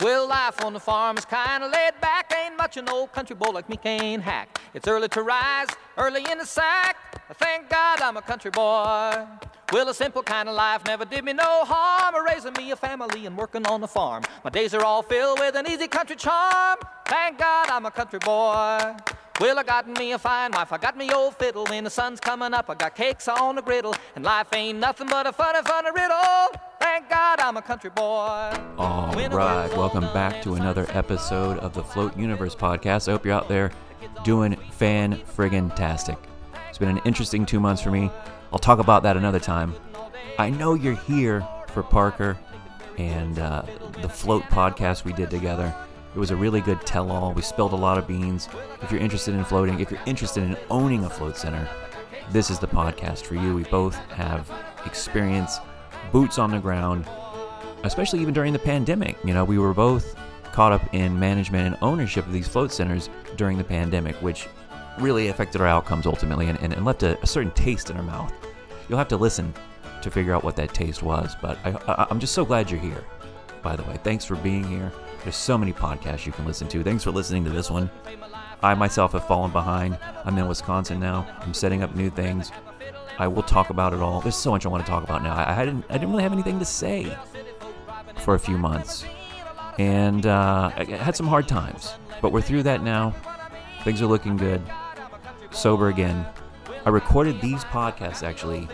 Well, life on the farm is kinda laid back. Ain't much an old country boy like me can hack. It's early to rise, early in the sack. Thank God I'm a country boy. Well, a simple kind of life never did me no harm. Raising me a family and working on the farm. My days are all filled with an easy country charm. Thank God I'm a country boy. Well, I got me a fine wife, I got me old fiddle. When the sun's coming up, I got cakes on the griddle. And life ain't nothing but a funny, funny riddle. Thank God I'm a country boy. All right, welcome back to another episode of the Float Universe podcast. I hope you're out there doing fan friggin' tastic. It's been an interesting two months for me. I'll talk about that another time. I know you're here for Parker and uh, the Float podcast we did together. It was a really good tell all. We spilled a lot of beans. If you're interested in floating, if you're interested in owning a float center, this is the podcast for you. We both have experience boots on the ground, especially even during the pandemic. You know, we were both caught up in management and ownership of these float centers during the pandemic, which really affected our outcomes ultimately and, and, and left a, a, certain taste in our mouth. You'll have to listen to figure out what that taste was, but I, I, I'm just so glad you're here, by the way. Thanks for being here. There's so many podcasts you can listen to. Thanks for listening to this one. I myself have fallen behind. I'm in Wisconsin now. I'm setting up new things. I will talk about it all. There's so much I want to talk about now. I, didn't I didn't really have anything to say for a few months, and uh, I had some hard times. But we're through that now. Things are looking good. Sober again. I recorded these podcasts actually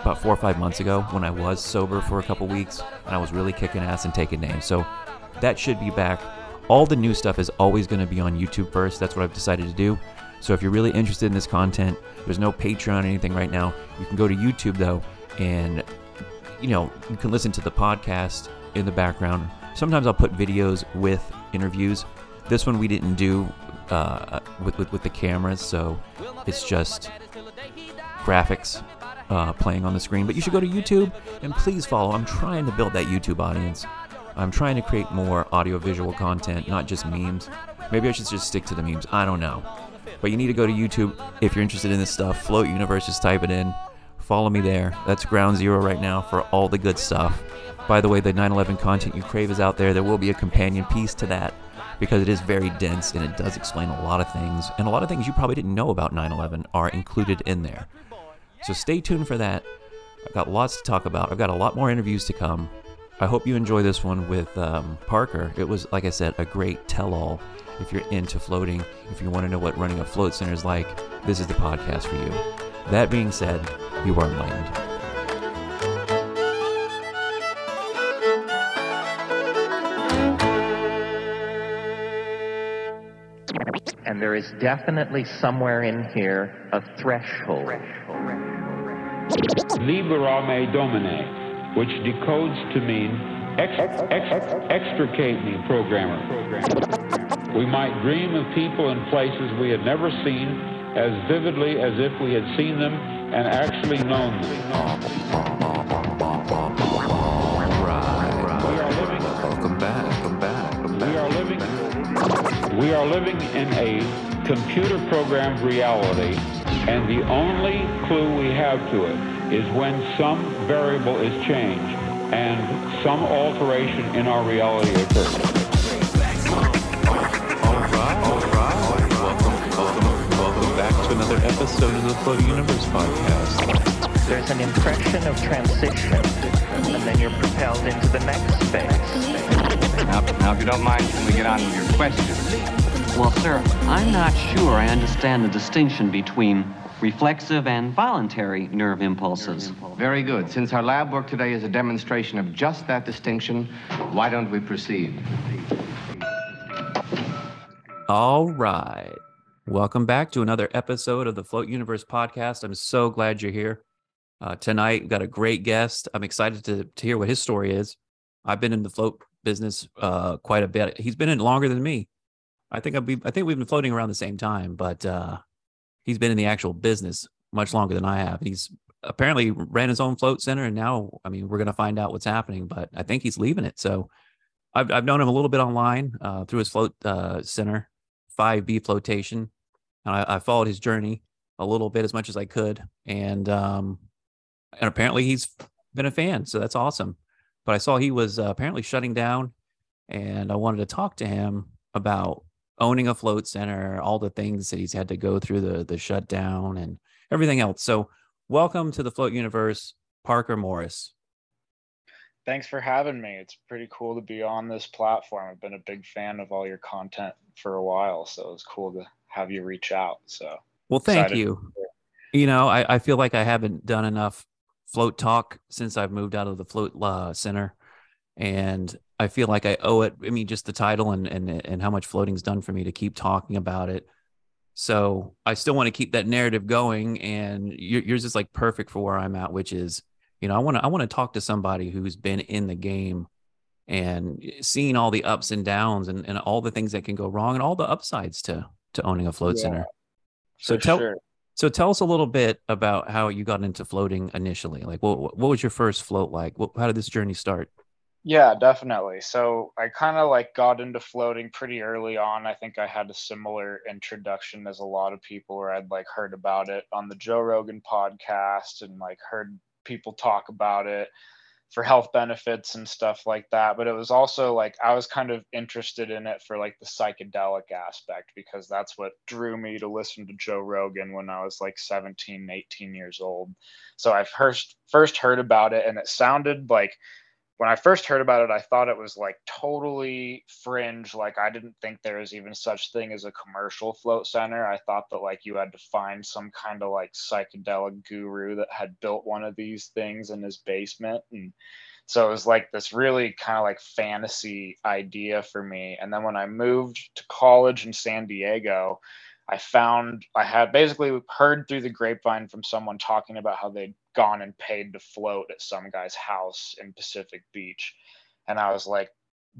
about four or five months ago when I was sober for a couple weeks and I was really kicking ass and taking names. So that should be back. All the new stuff is always going to be on YouTube first. That's what I've decided to do. So if you're really interested in this content, there's no Patreon or anything right now. You can go to YouTube though, and you know you can listen to the podcast in the background. Sometimes I'll put videos with interviews. This one we didn't do uh, with, with with the cameras, so it's just graphics uh, playing on the screen. But you should go to YouTube and please follow. I'm trying to build that YouTube audience. I'm trying to create more audio-visual content, not just memes. Maybe I should just stick to the memes. I don't know. But you need to go to YouTube if you're interested in this stuff. Float Universe, just type it in. Follow me there. That's ground zero right now for all the good stuff. By the way, the 9 11 content you crave is out there. There will be a companion piece to that because it is very dense and it does explain a lot of things. And a lot of things you probably didn't know about 9 11 are included in there. So stay tuned for that. I've got lots to talk about. I've got a lot more interviews to come. I hope you enjoy this one with um, Parker. It was, like I said, a great tell all if you're into floating, if you want to know what running a float center is like, this is the podcast for you. That being said, you are enlightened. And there is definitely somewhere in here a threshold. Liberame Domine, which decodes to mean ex, ex, ex, extricate me, programmer. We might dream of people and places we had never seen as vividly as if we had seen them and actually known them. Welcome back. Welcome back. Welcome back. We are living. We are living in a computer-programmed reality, and the only clue we have to it is when some variable is changed and some alteration in our reality occurs. All right, all right. Welcome, welcome, welcome back to another episode of the Float Universe podcast. There's an impression of transition, and then you're propelled into the next phase. Now, now if you don't mind, can we get on with your questions? Well, sir, I'm not sure I understand the distinction between reflexive and voluntary nerve impulses. Very good. Since our lab work today is a demonstration of just that distinction, why don't we proceed? All right. Welcome back to another episode of the Float Universe podcast. I'm so glad you're here. Uh, tonight, we've got a great guest. I'm excited to, to hear what his story is. I've been in the float business uh, quite a bit. He's been in longer than me. I think I've be, I think we've been floating around the same time, but uh, he's been in the actual business much longer than I have. He's apparently ran his own float center, and now, I mean, we're going to find out what's happening. But I think he's leaving it. So I've I've known him a little bit online uh, through his float uh, center, 5B Floatation and I, I, followed his journey a little bit as much as I could, and um, and apparently he's been a fan, so that's awesome. But I saw he was uh, apparently shutting down, and I wanted to talk to him about owning a float center, all the things that he's had to go through the the shutdown and everything else. So, welcome to the Float Universe, Parker Morris. Thanks for having me. It's pretty cool to be on this platform. I've been a big fan of all your content for a while, so it's cool to have you reach out. So, well, thank you. You know, I, I feel like I haven't done enough float talk since I've moved out of the float uh, center, and I feel like I owe it. I mean, just the title and and and how much floating's done for me to keep talking about it. So I still want to keep that narrative going, and yours is like perfect for where I'm at, which is, you know, I want to I want to talk to somebody who's been in the game and seeing all the ups and downs and, and all the things that can go wrong and all the upsides to to owning a float yeah, center. So tell sure. so tell us a little bit about how you got into floating initially. Like, what what was your first float like? What, how did this journey start? Yeah, definitely. So I kind of like got into floating pretty early on. I think I had a similar introduction as a lot of people where I'd like heard about it on the Joe Rogan podcast and like heard people talk about it for health benefits and stuff like that. But it was also like I was kind of interested in it for like the psychedelic aspect because that's what drew me to listen to Joe Rogan when I was like 17, 18 years old. So I first first heard about it and it sounded like when I first heard about it, I thought it was like totally fringe. Like I didn't think there was even such thing as a commercial float center. I thought that like you had to find some kind of like psychedelic guru that had built one of these things in his basement. And so it was like this really kind of like fantasy idea for me. And then when I moved to college in San Diego, I found I had basically heard through the grapevine from someone talking about how they'd gone and paid to float at some guy's house in Pacific Beach. And I was like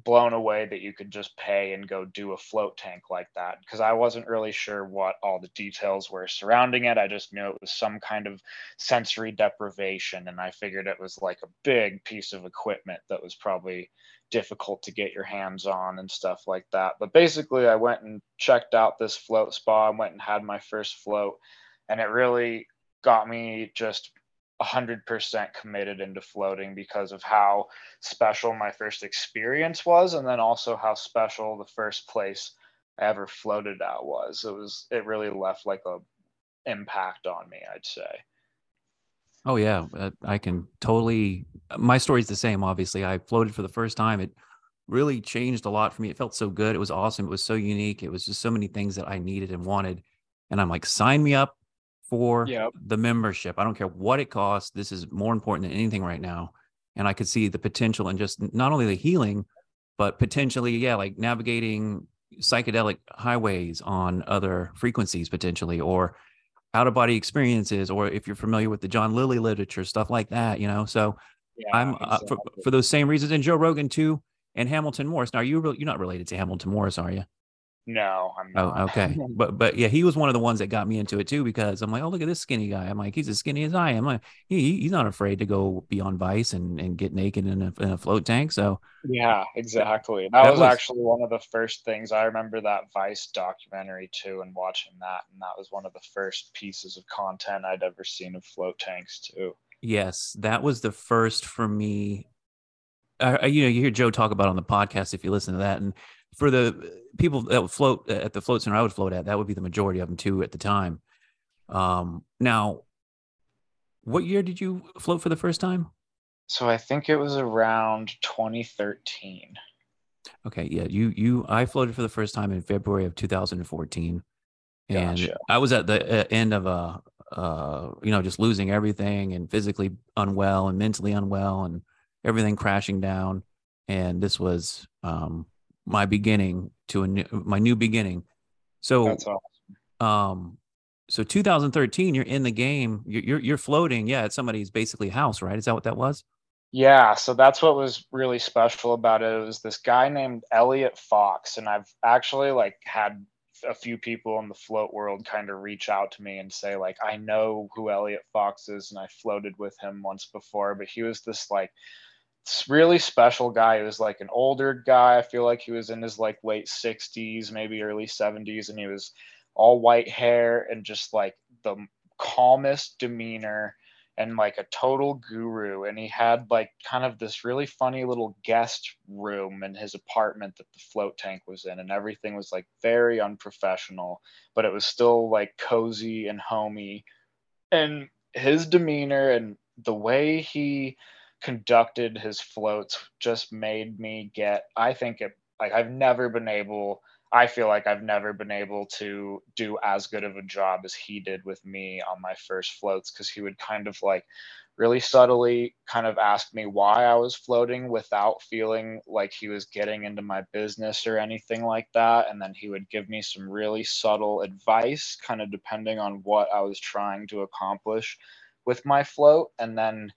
blown away that you could just pay and go do a float tank like that because I wasn't really sure what all the details were surrounding it. I just knew it was some kind of sensory deprivation. And I figured it was like a big piece of equipment that was probably difficult to get your hands on and stuff like that. But basically, I went and checked out this float spa. I went and had my first float, and it really got me just 100% committed into floating because of how special my first experience was and then also how special the first place I ever floated at was. It was it really left like a impact on me, I'd say. Oh yeah, uh, I can totally. My story's the same. Obviously, I floated for the first time. It really changed a lot for me. It felt so good. It was awesome. It was so unique. It was just so many things that I needed and wanted. And I'm like, sign me up for yep. the membership. I don't care what it costs. This is more important than anything right now. And I could see the potential and just not only the healing, but potentially, yeah, like navigating psychedelic highways on other frequencies potentially, or out of body experiences or if you're familiar with the John Lilly literature, stuff like that, you know. So yeah, I'm uh, for, for those same reasons, and Joe Rogan too, and Hamilton Morris. Now, you re- you're not related to Hamilton Morris, are you? No, I'm oh, not. Oh, okay. but but yeah, he was one of the ones that got me into it too because I'm like, oh look at this skinny guy. I'm like, he's as skinny as I am. Like, he, he's not afraid to go be on Vice and, and get naked in a, in a float tank. So yeah, exactly. That, that was, was, actually one of the first things I remember that Vice documentary too, and watching that, and that was one of the first pieces of content I'd ever seen of float tanks too. Yes, that was the first for me. Uh, you know, you hear Joe talk about on the podcast if you listen to that, and for the people that would float at the float center I would float at, that would be the majority of them too at the time. Um, now, what year did you float for the first time? So I think it was around 2013. Okay, yeah, you you I floated for the first time in February of 2014, and gotcha. I was at the uh, end of a uh, you know just losing everything and physically unwell and mentally unwell and everything crashing down, and this was um my beginning to a new, my new beginning. So that's awesome. Um, so 2013, you're in the game. You're, you're you're floating. Yeah, at somebody's basically house, right? Is that what that was? Yeah, so that's what was really special about it. It was this guy named Elliot Fox, and I've actually like had a few people in the float world kind of reach out to me and say like I know who Elliot Fox is, and I floated with him once before, but he was this like really special guy. He was like an older guy. I feel like he was in his like late 60s, maybe early 70s, and he was all white hair and just like the calmest demeanor and like a total guru and he had like kind of this really funny little guest room in his apartment that the float tank was in and everything was like very unprofessional but it was still like cozy and homey and his demeanor and the way he conducted his floats just made me get i think it like i've never been able I feel like I've never been able to do as good of a job as he did with me on my first floats because he would kind of like really subtly kind of ask me why I was floating without feeling like he was getting into my business or anything like that. And then he would give me some really subtle advice, kind of depending on what I was trying to accomplish with my float. And then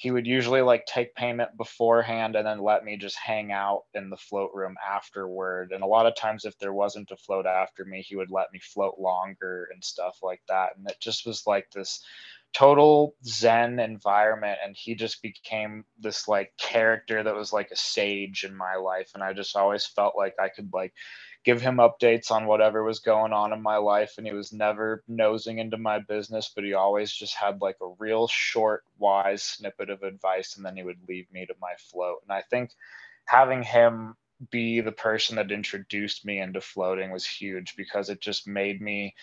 he would usually like take payment beforehand and then let me just hang out in the float room afterward. And a lot of times, if there wasn't a float after me, he would let me float longer and stuff like that. And it just was like this total zen environment and he just became this like character that was like a sage in my life and i just always felt like i could like give him updates on whatever was going on in my life and he was never nosing into my business but he always just had like a real short wise snippet of advice and then he would leave me to my float. And i think having him be the person that introduced me into floating was huge because it just made me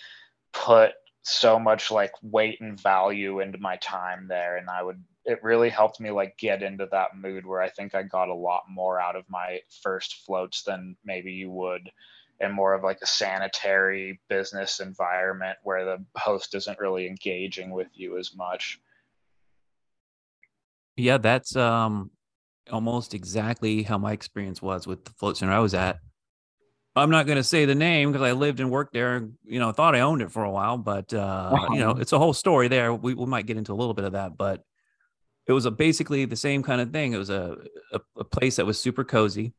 put so much like weight and value into my time there and i would it really helped me like get into that mood where I think I got a lot more out of my first floats than maybe you would in more of like a sanitary business environment where the host isn't really engaging with you as much. Yeah, that's um almost exactly how my experience was with the float center I was at. I'm not going to say the name because I lived and worked there. You know, thought I owned it for a while, but uh, you know, it's a whole story there. We we might get into a little bit of that, but it was a basically the same kind of thing. It was a, a, a place that was super cozy.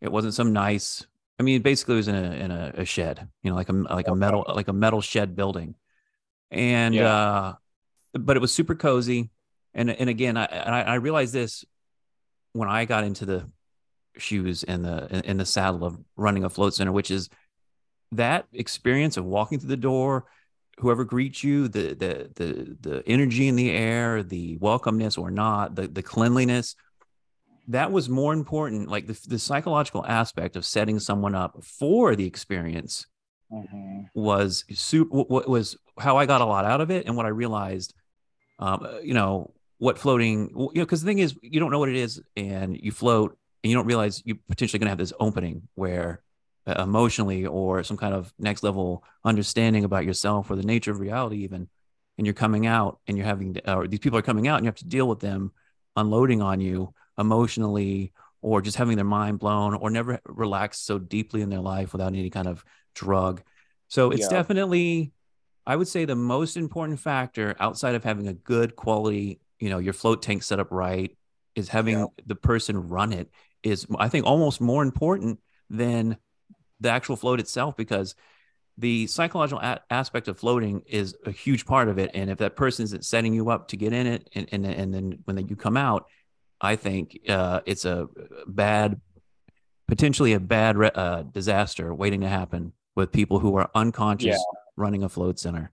It wasn't some nice. I mean, basically, it was in a in a, a shed. You know, like a like a metal like a metal shed building, and yeah. uh, but it was super cozy. And and again, I I realized this when I got into the shoes and the in the saddle of running a float center, which is that experience of walking through the door whoever greets you, the the the the energy in the air, the welcomeness or not, the the cleanliness, that was more important. Like the the psychological aspect of setting someone up for the experience mm-hmm. was super. What was how I got a lot out of it, and what I realized, um, you know, what floating, you know, because the thing is, you don't know what it is, and you float, and you don't realize you're potentially going to have this opening where uh, emotionally or some kind of next level understanding about yourself or the nature of reality even and you're coming out and you're having to, or these people are coming out and you have to deal with them unloading on you emotionally or just having their mind blown or never relax so deeply in their life without any kind of drug so it's yeah. definitely i would say the most important factor outside of having a good quality you know your float tank set up right is having yeah. the person run it is i think almost more important than the actual float itself because the psychological a- aspect of floating is a huge part of it. And if that person isn't setting you up to get in it, and and, and then when you come out, I think uh, it's a bad, potentially a bad re- uh, disaster waiting to happen with people who are unconscious yeah. running a float center.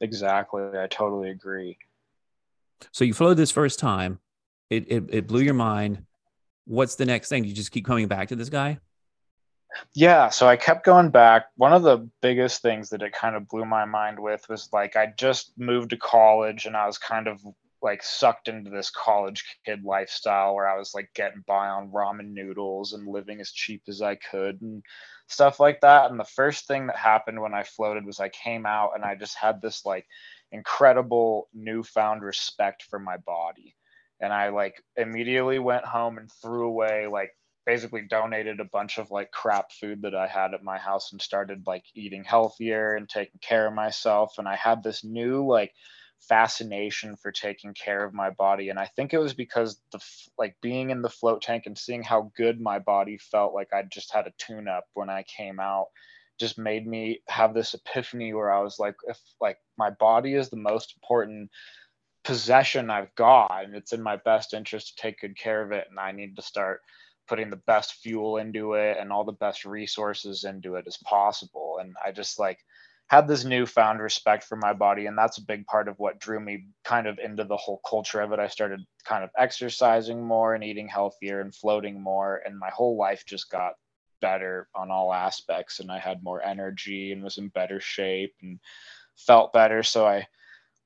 Exactly, I totally agree. So you floated this first time, it, it it blew your mind. What's the next thing? Do you just keep coming back to this guy? Yeah, so I kept going back. One of the biggest things that it kind of blew my mind with was like I just moved to college and I was kind of like sucked into this college kid lifestyle where I was like getting by on ramen noodles and living as cheap as I could and stuff like that. And the first thing that happened when I floated was I came out and I just had this like incredible newfound respect for my body. And I like immediately went home and threw away like basically donated a bunch of like crap food that I had at my house and started like eating healthier and taking care of myself. And I had this new like fascination for taking care of my body. And I think it was because the like being in the float tank and seeing how good my body felt like I just had a tune up when I came out just made me have this epiphany where I was like, if like my body is the most important possession I've got and it's in my best interest to take good care of it and I need to start putting the best fuel into it and all the best resources into it as possible. And i just like had this newfound respect for my body and that's a big part of what drew me kind of into the whole culture of it. I started kind of exercising more and eating healthier and floating more and my whole life just got better on all aspects and i had more energy and was in better shape and felt better. So i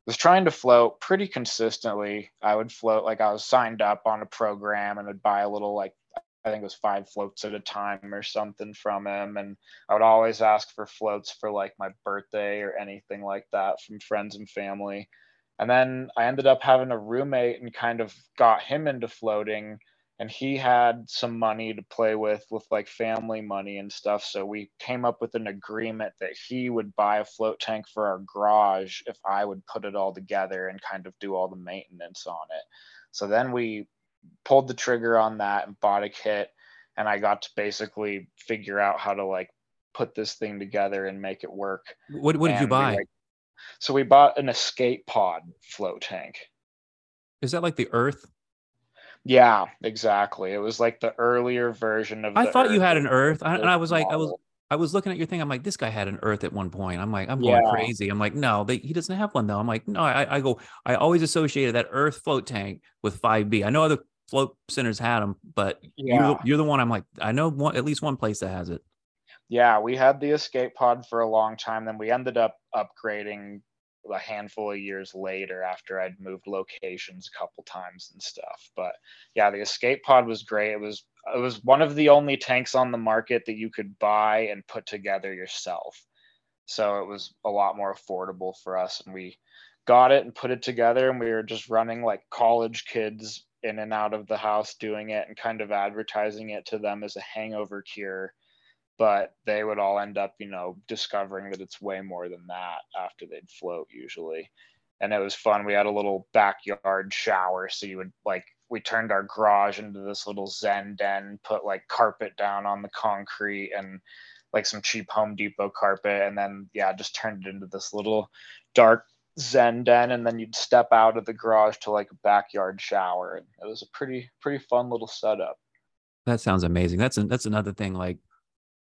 was trying to float pretty consistently. I would float like i was signed up on a program and would buy a little like I think it was five floats at a time or something from him. And I would always ask for floats for like my birthday or anything like that from friends and family. And then I ended up having a roommate and kind of got him into floating. And he had some money to play with, with like family money and stuff. So we came up with an agreement that he would buy a float tank for our garage if I would put it all together and kind of do all the maintenance on it. So then we pulled the trigger on that and bought a kit and I got to basically figure out how to like put this thing together and make it work. What what did And you we, buy? like- so we bought an escape pod float tank. Is that like the Earth? Yeah, exactly. It was like the earlier version of. I thought you had an Earth, I, and I was like, I was. I was looking at your thing. I'm like, this guy had an Earth at one point. I'm like, I'm going Yeah. crazy. I'm like, no, they, he doesn't have one though. I'm like, no, I, I go. I always associated that Earth float tank with 5B. I know other float centers had them, but Yeah. you're, you're the one. I'm like, I know one at least one place that has it. Yeah, we had the escape pod for a long time. Then we ended up upgrading a handful of years later after I'd moved locations a couple times and stuff. But yeah, the escape pod was great. It was it was one of the only tanks on the market that you could buy and put together yourself. So it was a lot more affordable for us and we got it and put it together and we were just running like college kids in and out of the house doing it and kind of advertising it to them as a hangover cure but they would all end up, you know, discovering that it's way more than that after they'd float usually. And it was fun. We had a little backyard shower. So you would like, we turned our garage into this little Zen den, put like carpet down on the concrete and like some cheap Home Depot carpet. And then, yeah, just turned it into this little dark Zen den. And then you'd step out of the garage to like a backyard shower. And it was a pretty, pretty fun little setup. That sounds amazing. That's a, that's another thing. Like,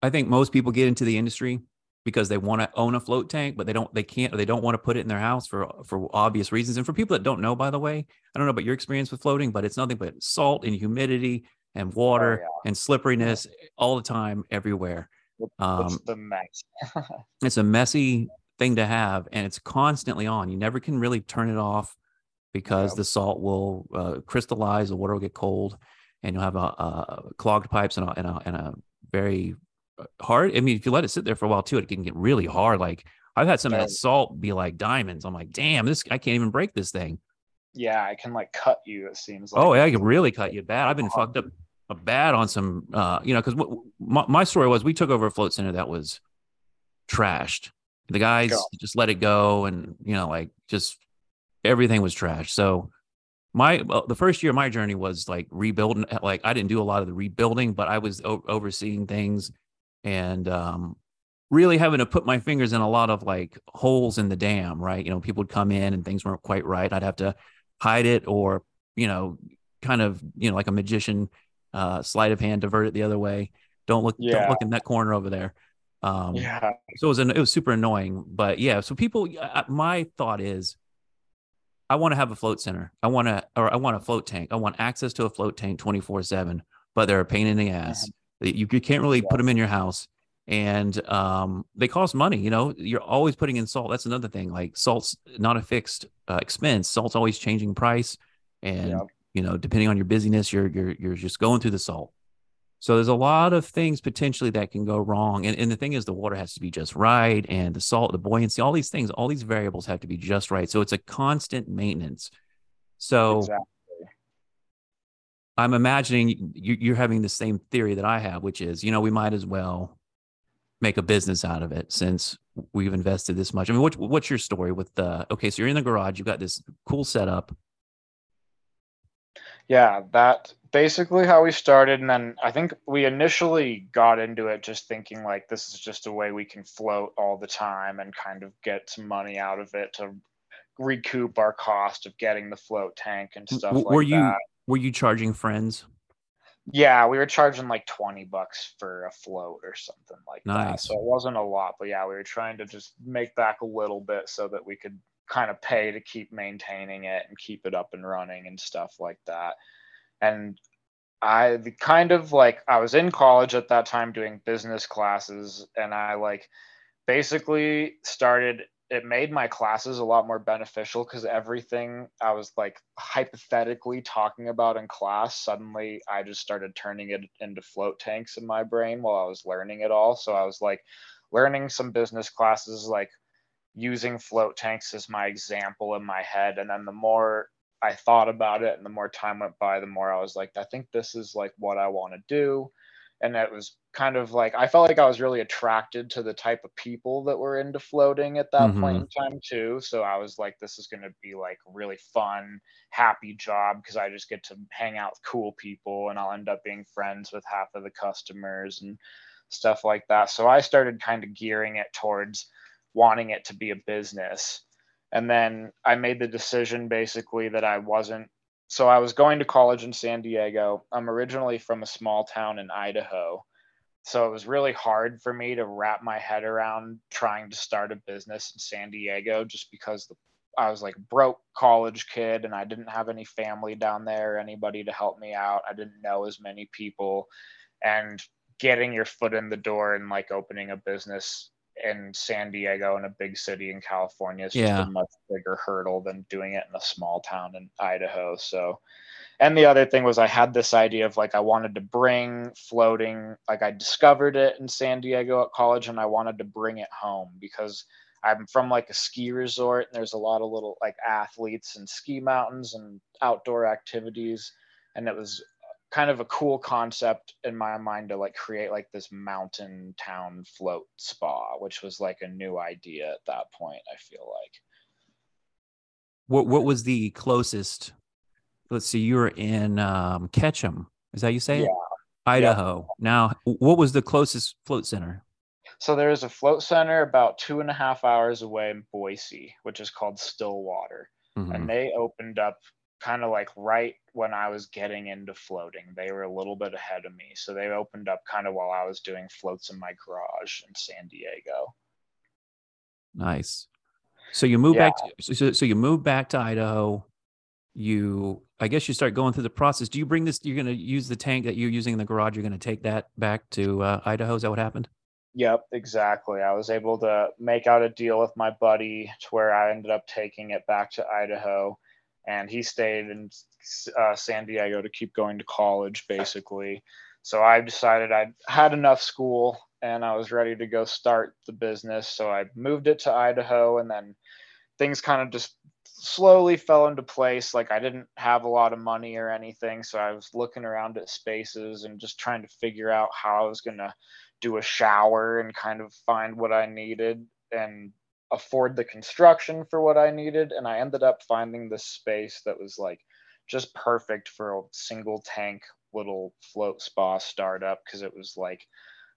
I think most people get into the industry because they want to own a float tank, but they don't, they can't, or they don't want to put it in their house for for obvious reasons. And for people that don't know, by the way, I don't know about your experience with floating, but it's nothing but salt and humidity and water yeah. and slipperiness all the time, everywhere. It's Um, the mess. it's a messy thing to have, and it's constantly on. You never can really turn it off because Yep. the salt will uh, crystallize, the water will get cold, and you'll have a, a clogged pipes and a, and a and a very uh, hard. I mean, if you let it sit there for a while too, it can get really hard. Like I've had some of that salt be like diamonds. I'm like, damn, this I can't even break this thing. yeah, I can like cut you. It seems like. Oh yeah, I could really cut you bad. I've been fucked up a bad on some, uh, you know, because my, my story was we took over a float center that was trashed. The guys Go. just let it go, and you know, like just everything was trash. So my well, the first year of my journey was like rebuilding. Like I didn't do a lot of the rebuilding, but I was o- overseeing things and um, really having to put my fingers in a lot of like holes in the dam. Right, you know, people would come in and things weren't quite right. I'd have to hide it or you know, kind of you know like a magician uh, sleight of hand, divert it the other way. Don't look, don't look in that corner over there. Um, Yeah. so it was an, it was super annoying, but yeah. So people, my thought is, I want to have a float center. I want to, or I want a float tank. I want access to a float tank twenty four seven. But they're a pain in the ass. You, you can't really put them in your house, and um, they cost money. You know, you're always putting in salt. That's another thing. Like salt's not a fixed uh, expense. Salt's always changing price, and you know, depending on your busyness, you're you're you're just going through the salt. So there's a lot of things potentially that can go wrong. And, and the thing is, the water has to be just right, and the salt, the buoyancy, all these things, all these variables have to be just right. So it's a constant maintenance. So Exactly. I'm imagining you, you're having the same theory that I have, which is, you know, we might as well make a business out of it since we've invested this much. I mean, what, what's your story with the? Okay, so you're in the garage, you've got this cool setup. Yeah, that basically how we started. And then I think we initially got into it just thinking like this is just a way we can float all the time and kind of get some money out of it to recoup our cost of getting the float tank and stuff W- like were you that. were you charging friends? Yeah, we were charging like 20 bucks for a float or something like that. So it wasn't a lot, but yeah, we were trying to just make back a little bit so that we could kind of pay to keep maintaining it and keep it up and running and stuff like that. And I the kind of like I was in college at that time doing business classes and I like basically started it made my classes a lot more beneficial because everything I was like hypothetically talking about in class, suddenly I just started turning it into float tanks in my brain while I was learning it all. So I was like learning some business classes, like using float tanks as my example in my head. And then the more I thought about it and the more time went by, the more I was like, I think this is like what I want to do and it was kind of like I felt like I was really attracted to the type of people that were into floating at that Mhm. point in time too. So I was like, this is going to be like really fun, happy job because I just get to hang out with cool people and I'll end up being friends with half of the customers and stuff like that. So I started kind of gearing it towards wanting it to be a business. And then I made the decision basically that I wasn't so I was going to college in San Diego. I'm originally from a small town in Idaho. So it was really hard for me to wrap my head around trying to start a business in San Diego just because the, I was like broke college kid and I didn't have any family down there, anybody to help me out. I didn't know as many people and getting your foot in the door and like opening a business in San Diego in a big city in California is Yeah. just a much bigger hurdle than doing it in a small town in Idaho. So, and the other thing was I had this idea of like I wanted to bring floating, like I discovered it in San Diego at college and I wanted to bring it home because I'm from like a ski resort and there's a lot of little like athletes and ski mountains and outdoor activities. And it was kind of a cool concept in my mind to like create like this mountain town float spa, which was like a new idea at that point, I feel like. What what was the closest? Let's see, you were in um, Ketchum. Is that you say it? Yeah. Idaho. Now, what was the closest float center? So there is a float center about two and a half hours away in Boise, which is called Stillwater. Mhm. And they opened up kind of like right when I was getting into floating. They were a little bit ahead of me. So they opened up kind of while I was doing floats in my garage in San Diego. Nice. So you move Yeah. back. To, so, so you move back to Idaho. You, I guess, you start going through the process. Do you bring this? You're going to use the tank that you're using in the garage. You're going to take that back to uh, Idaho. Is that what happened? Yep, exactly. I was able to make out a deal with my buddy to where I ended up taking it back to Idaho, and he stayed in uh, San Diego to keep going to college, basically. So I decided I'd had enough school and I was ready to go start the business. So I moved it to Idaho, and then things kind of just slowly fell into place. Like I didn't have a lot of money or anything, so I was looking around at spaces and just trying to figure out how I was gonna do a shower and kind of find what I needed and afford the construction for what I needed. And I ended up finding this space that was like just perfect for a single tank little float spa startup because it was like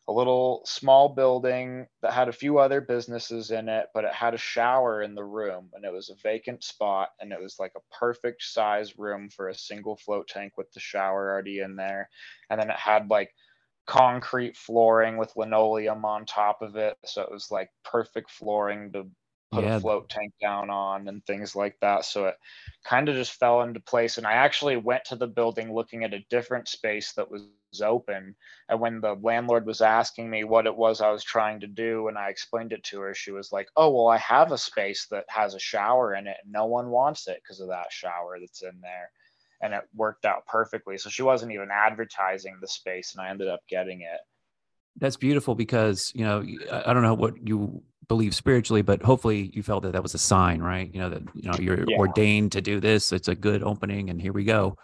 a little small building that had a few other businesses in it, but it had a shower in the room and it was a vacant spot and it was like a perfect size room for a single float tank with the shower already in there. And then it had like concrete flooring with linoleum on top of it. So it was like perfect flooring to put Yeah. a float tank down on and things like that. So it kind of just fell into place. And I actually went to the building looking at a different space that was open. And when the landlord was asking me what it was I was trying to do, and I explained it to her, she was like, Oh, well, I have a space that has a shower in it, and no one wants it because of that shower that's in there. And it worked out perfectly. So she wasn't even advertising the space, and I ended up getting it. That's beautiful because you know I don't know what you believe spiritually, but hopefully you felt that that was a sign, right? You know that you know you're Yeah. ordained to do this. It's a good opening, and here we go.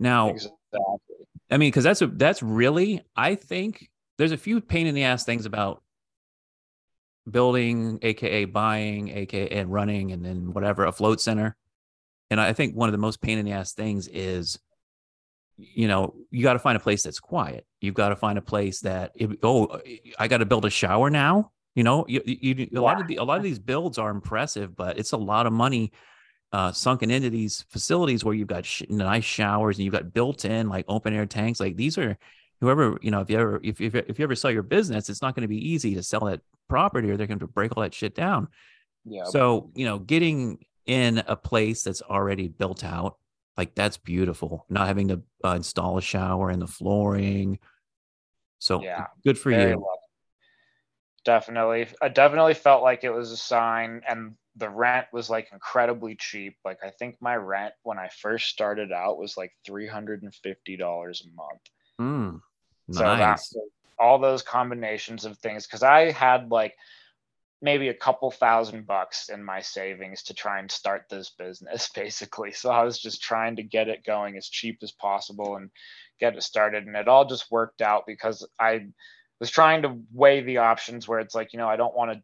Now, Exactly. I mean, because that's a that's really I think there's a few pain in the ass things about building, aka buying, aka and running, and then whatever a float center. And I think one of the most pain in the ass things is, you know, you got to find a place that's quiet. You've got to find a place that if, oh, I got to build a shower now. You know, you, you, a lot of the, a lot of these builds are impressive, but it's a lot of money uh, sunken into these facilities where you've got sh- nice showers and you've got built-in like open air tanks. Like these are whoever you know if you ever if if, if you ever sell your business, it's not going to be easy to sell that property or they're going to break all that shit down. Yeah. So you know, getting in a place that's already built out, like that's beautiful. Not having to uh, install a shower in the flooring. So Yeah, good for you. Definitely. I definitely felt like it was a sign and the rent was like incredibly cheap. Like I think my rent when I first started out was like $350 a month. Mm, So nice. was all those combinations of things because I had like maybe a couple thousand bucks in my savings to try and start this business basically. So I was just trying to get it going as cheap as possible and get it started. And it all just worked out because I was trying to weigh the options where it's like, you know, I don't want to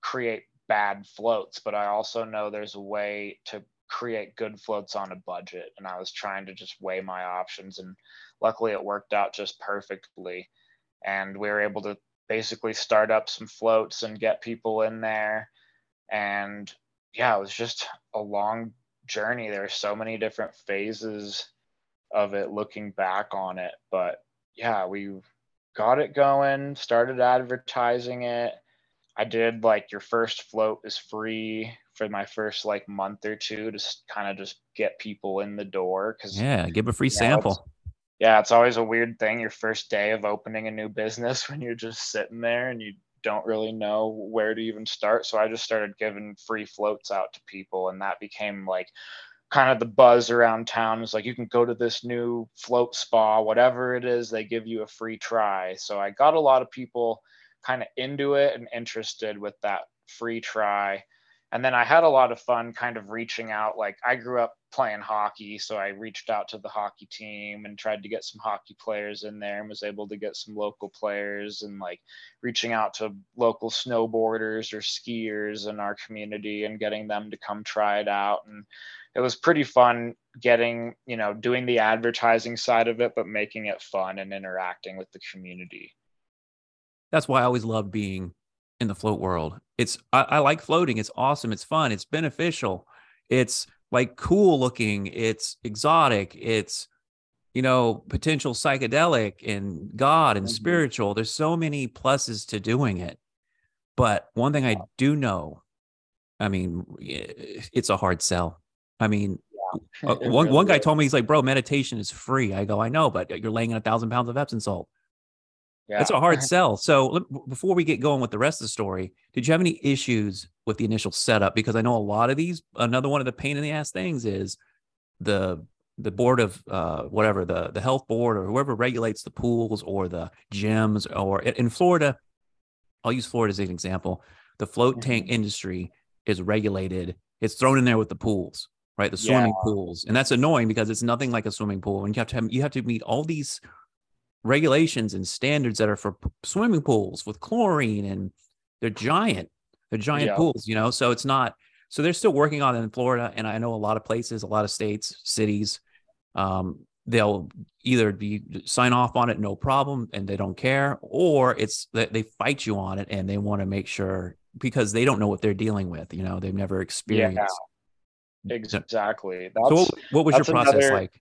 create bad floats, but I also know there's a way to create good floats on a budget. And I was trying to just weigh my options. And luckily it worked out just perfectly. And we were able to basically start up some floats and get people in there. And yeah, it was just a long journey. There are so many different phases of it looking back on it. But yeah, we got it going, started advertising it. I did like your first float is free for my first like month or two to kind of just get people in the door because Yeah, give a free sample. Yeah, it's always a weird thing your first day of opening a new business when you're just sitting there and you don't really know where to even start. So I just started giving free floats out to people and that became like kind of the buzz around town. Is like you can go to this new float spa whatever it is they give you a free try. So i got a lot of people kind of into it and interested with that free try and then i had a lot of fun kind of reaching out like i grew up playing hockey so i reached out to the hockey team and tried to get some hockey players in there and was able to get some local players and like reaching out to local snowboarders or skiers in our community and getting them to come try it out. And it was pretty fun getting you know doing the advertising side of it but making it fun and interacting with the community. That's why I always love being in the float world. It's I, I like floating. It's awesome. It's fun. It's beneficial. It's like cool looking. It's exotic. It's you know potential psychedelic and God and Mhm. spiritual. There's so many pluses to doing it. But one thing I do know, I mean, it's a hard sell. I mean, uh, It one one guy is. told me he's like, bro, meditation is free. I go, I know, but you're laying in a thousand pounds of Epsom salt. Yeah It's a hard sell. So before we get going with the rest of the story, did you have any issues with the initial setup? Because I know a lot of these. Another one of the pain in the ass things is the the board of uh, whatever the the health board or whoever regulates the pools or the gyms or in- in Florida. I'll use Florida as an example. The float tank industry is regulated. It's thrown in there with the pools, right? The swimming pools, and that's annoying because it's nothing like a swimming pool, and you have to have, you have to meet all these regulations and standards that are for p- swimming pools with chlorine and they're giant they're giant Yeah. pools you know so it's not so they're still working on it in florida and i know a lot of places a lot of states cities um, they'll either be sign off on it no problem and they don't care or it's that they fight you on it and they want to make sure because they don't know what they're dealing with you know they've never experienced. Exactly. So what, what was your process another- like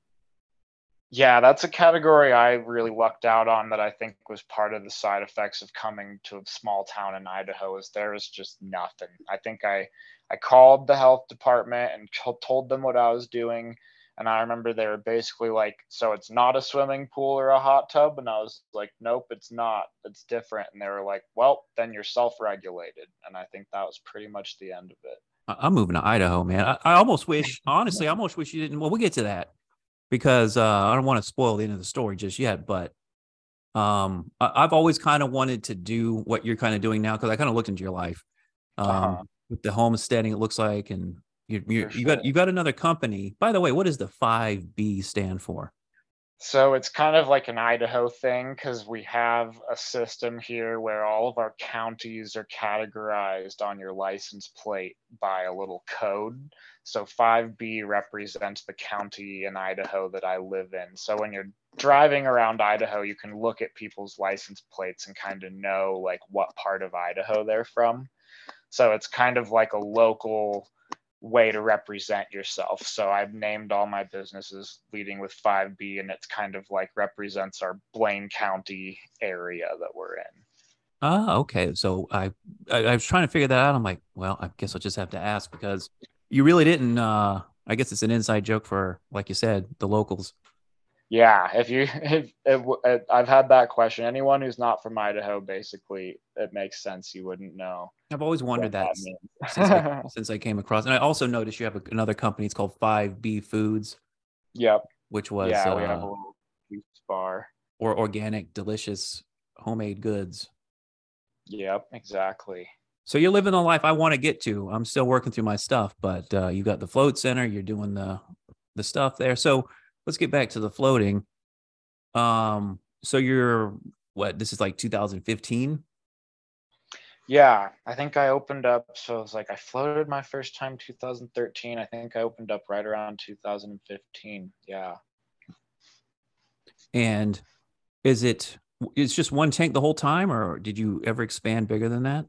yeah that's a category i really lucked out on that i think was part of the side effects of coming to a small town in idaho is there was just nothing. I think i i called the health department and told them what i was doing and i remember they were basically like so it's not a swimming pool or a hot tub? And i was like nope it's not. It's different. And they were like well then you're self-regulated. And i think that was pretty much the end of it. I'm moving to Idaho, man. I, I almost wish, honestly, I almost wish you didn't. Well, we'll get to that because uh, I don't want to spoil the end of the story just yet. But um, I, I've always kind of wanted to do what you're kind of doing now because I kind of looked into your life um, Uh-huh. with the homesteading. It looks like, and you you, you got you got another company. By the way, what does the five B stand for? So it's kind of like an Idaho thing because we have a system here where all of our counties are categorized on your license plate by a little code. So 5B represents the county in Idaho that I live in. So when you're driving around Idaho, you can look at people's license plates and kind of know like what part of Idaho they're from. So it's kind of like a local way to represent yourself. So I've named all my businesses leading with 5B, and it's kind of like represents our Blaine County area that we're in. Oh, okay. So I, I I was trying to figure that out. I'm like, well, I guess I'll just have to ask because you really didn't. uh I guess it's an inside joke for, like you said, the locals. Yeah, if you, if, if, if I've had that question. Anyone who's not from Idaho, basically, it makes sense you wouldn't know. I've always wondered that, that since, I, since I came across, and I also noticed you have a, another company. It's called Five B Foods, Yep. which was yeah, uh, we have a little juice bar. or organic, delicious homemade goods. Yep, exactly. So you're living the life I want to get to. I'm still working through my stuff, but uh, you got the float center. You're doing the the stuff there. So let's get back to the floating. Um, so you're what? This is like 2015. Yeah, I think I opened up. So it was like I floated my first time 2013. I think I opened up right around 2015. Yeah. And is it? It's just one tank the whole time, or did you ever expand bigger than that?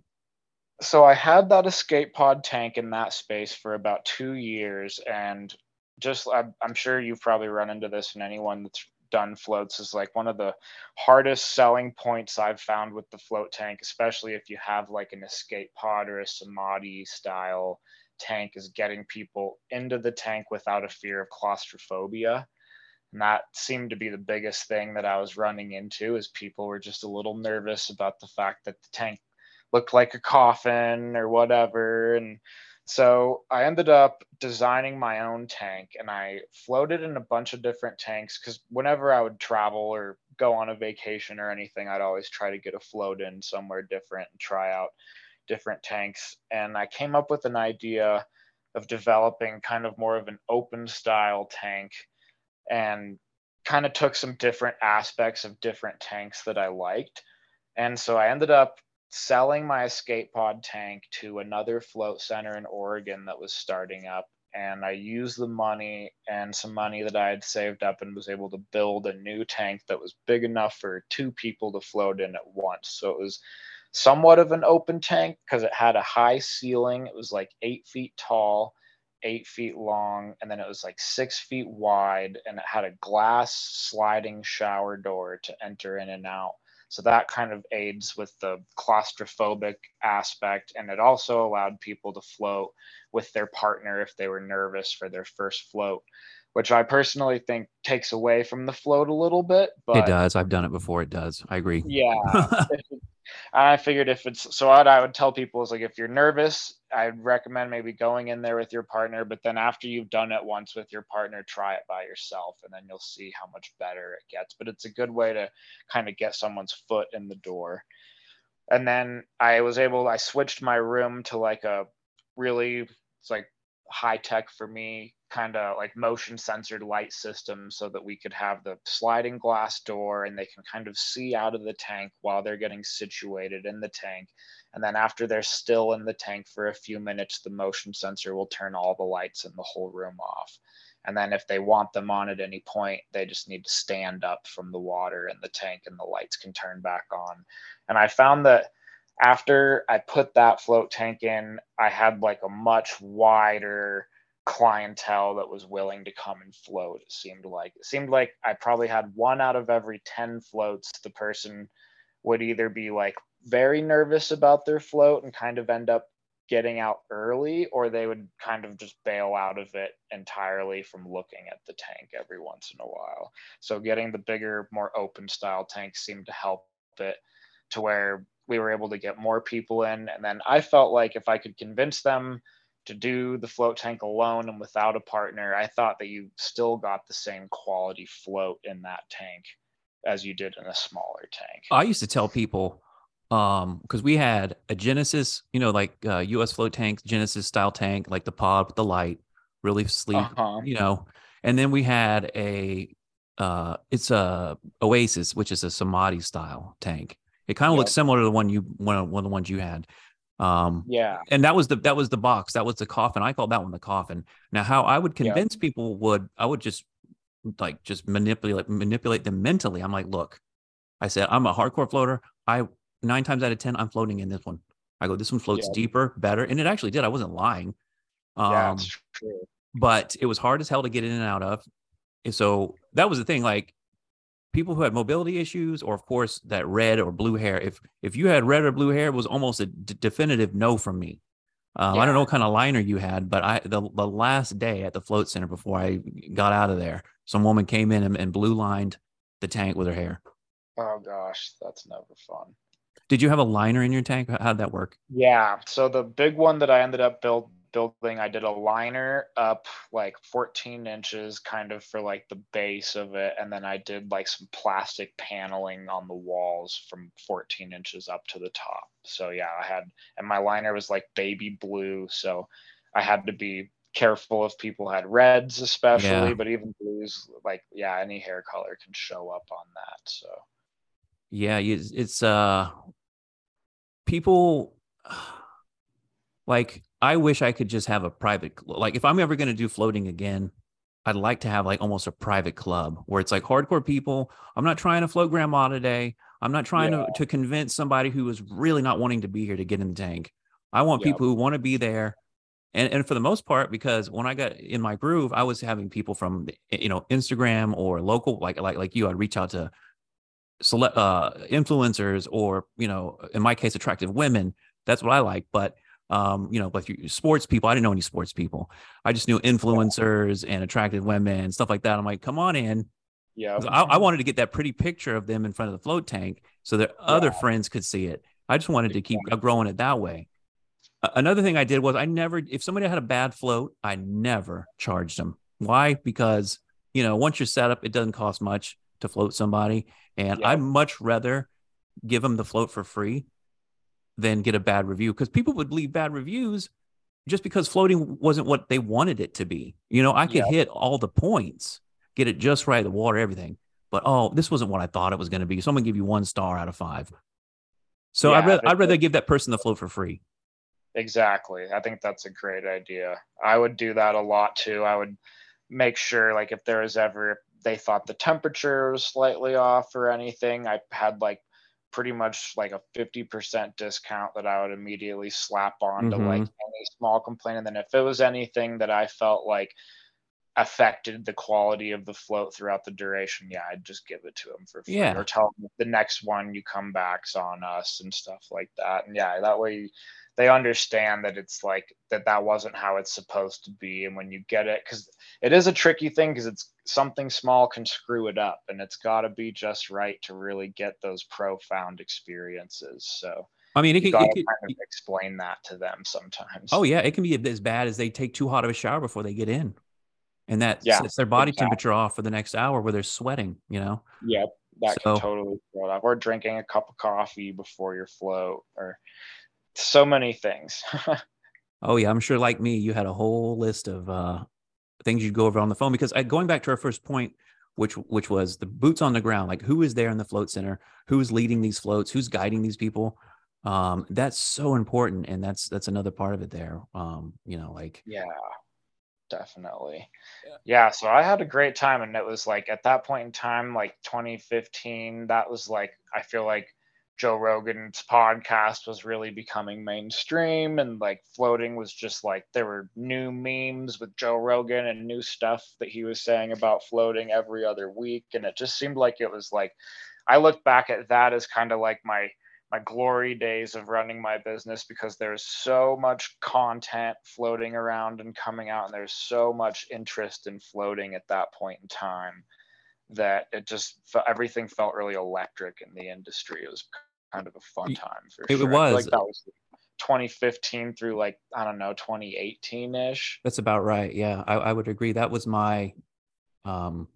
So I had that escape pod tank in that space for about two years, and just I'm, sure you've probably run into this, and anyone that's done floats is like one of the hardest selling points I've found with the float tank, especially if you have like an escape pod or a samadhi style tank, is getting people into the tank without a fear of claustrophobia. And that seemed to be the biggest thing that I was running into is people were just a little nervous about the fact that the tank looked like a coffin or whatever. And so I ended up designing my own tank and I floated in a bunch of different tanks because whenever I would travel or go on a vacation or anything, I'd always try to get a float in somewhere different and try out different tanks. And I came up with an idea of developing kind of more of an open style tank and kind of took some different aspects of different tanks that I liked. And so I ended up selling my escape pod tank to another float center in Oregon that was starting up. And I used the money and some money that I had saved up and was able to build a new tank that was big enough for two people to float in at once. So it was somewhat of an open tank because it had a high ceiling. It was like eight feet tall, eight feet long, and then it was like six feet wide. And it had a glass sliding shower door to enter in and out. So that kind of aids with the claustrophobic aspect. And it also allowed people to float with their partner if they were nervous for their first float, which I personally think takes away from the float a little bit. But it does. I've done it before. It does. I agree. yeah. I figured if it's so what I would tell people is like if you're nervous, I'd recommend maybe going in there with your partner, but then after you've done it once with your partner, try it by yourself and then you'll see how much better it gets. But it's a good way to kind of get someone's foot in the door. And then I was able I switched my room to like a really it's like high tech for me kind of like motion censored light system so that we could have the sliding glass door and they can kind of see out of the tank while they're getting situated in the tank and then after they're still in the tank for a few minutes the motion sensor will turn all the lights in the whole room off and then if they want them on at any point they just need to stand up from the water in the tank and the lights can turn back on and i found that after I put that float tank in, I had like a much wider clientele that was willing to come and float. It seemed like it seemed like I probably had one out of every 10 floats. The person would either be like very nervous about their float and kind of end up getting out early, or they would kind of just bail out of it entirely from looking at the tank every once in a while. So getting the bigger, more open style tank seemed to help it to where we were able to get more people in. And then I felt like if I could convince them to do the float tank alone and without a partner, I thought that you still got the same quality float in that tank as you did in a smaller tank. I used to tell people, um, because we had a Genesis, you know, like uh, U.S. float tank, Genesis style tank, like the pod with the light, really sleek, Uh-huh. you know, and then we had a, uh, it's a Oasis, which is a Samadhi style tank. It kind of Yep. looks similar to the one you one of, one of the ones you had. Um, Yeah. and that was the that was the box that was the coffin i called that one the coffin now how i would convince people would i would just like just manipulate manipulate them mentally i'm like look i said i'm a hardcore floater i nine times out of ten i'm floating in this one i go this one floats Yeah. deeper better and it actually did i wasn't lying Um, yeah, true. but it was hard as hell to get in and out of. And so that was the thing. Like people who had mobility issues, or of course that red or blue hair. If if you had red or blue hair, it was almost a d- definitive no from me. Um, I don't know what kind of liner you had, but I the the last day at the float center before I got out of there, some woman came in and, and blue lined the tank with her hair. Oh gosh, that's never fun. Did you have a liner in your tank? How'd that work? Yeah. So the big one that I ended up build, building, I did a liner up like 14 inches kind of for like the base of it. And then I did like some plastic paneling on the walls from 14 inches up to the top. So yeah, I had, and my liner was like baby blue. So I had to be careful if people had reds, especially, Yeah. but even blues, like, yeah, any hair color can show up on that. So Yeah, it's uh people like I wish I could just have a private like if I'm ever going to do floating again, I'd like to have like almost a private club where it's like hardcore people. I'm not trying to float grandma today. I'm not trying Yeah. to to convince somebody who is really not wanting to be here to get in the tank. I want people who want to be there. And, and for the most part, because when I got in my groove, I was having people from you know Instagram or local, like like like you. I'd reach out to select uh influencers or you know in my case attractive women that's what i like but um you know but sports people i didn't know any sports people. I just knew influencers and attractive women and stuff like that. I'm like come on in. Yeah. I, I wanted to get that pretty picture of them in front of the float tank so that other friends could see it. I just wanted to keep growing it that way. Another thing i did was i never if somebody had a bad float i never charged them why? Because you know once you're set up it doesn't cost much to float somebody and Yep. i'd much rather give them the float for free than get a bad review because people would leave bad reviews just because floating wasn't what they wanted it to be you know i could Yep. hit all the points get it just right the water everything but oh this wasn't what i thought it was going to be so i'm going to give you one star out of five so I'd, Yeah, rather, I'd rather give that person the float for free Exactly. I think that's a great idea. I would do that a lot too. I would make sure, like, if there was ever they thought the temperature was slightly off or anything, I had like pretty much like a 50% discount that I would immediately slap on to like Mhm. any small complaint. And then if it was anything that I felt like affected the quality of the float throughout the duration, yeah, I'd just give it to them for free Yeah. or tell them the next one you come back's on us and stuff like that. And yeah, that way they understand that it's like that that wasn't how it's supposed to be and when you get it because it is a tricky thing because it's something small can screw it up and it's got to be just right to really get those profound experiences so i mean it you it to kind of explain that to them sometimes oh yeah it can be as bad as they take too hot of a shower before they get in and that Yeah, sets their body exactly. temperature off for the next hour where they're sweating you know yep that So- can totally throw it off or drinking a cup of coffee before your float or so many things Oh yeah, I'm sure. Like me, you had a whole list of uh, things you'd go over on the phone because I, going back to our first point, which which was the boots on the ground, like who is there in the float center, who's leading these floats, who's guiding these people. Um, that's so important, and that's that's another part of it. There, um, you know, like Yeah, definitely. Yeah, so I had a great time, and it was like at that point in time, like 2015, that was like I feel like Joe Rogan's podcast was really becoming mainstream, and like floating was just like there were new memes with Joe Rogan and new stuff that he was saying about floating every other week, and it just seemed like it was like I look back at that as kind of like my my glory days of running my business because there's so much content floating around and coming out and there's so much interest in floating at that point in time that it just everything felt really electric in the industry. It was kind of a fun time for it sure was. like that was 2015 through like i don't know 2018ish that's about right. Yeah, I, I would agree. That was my um,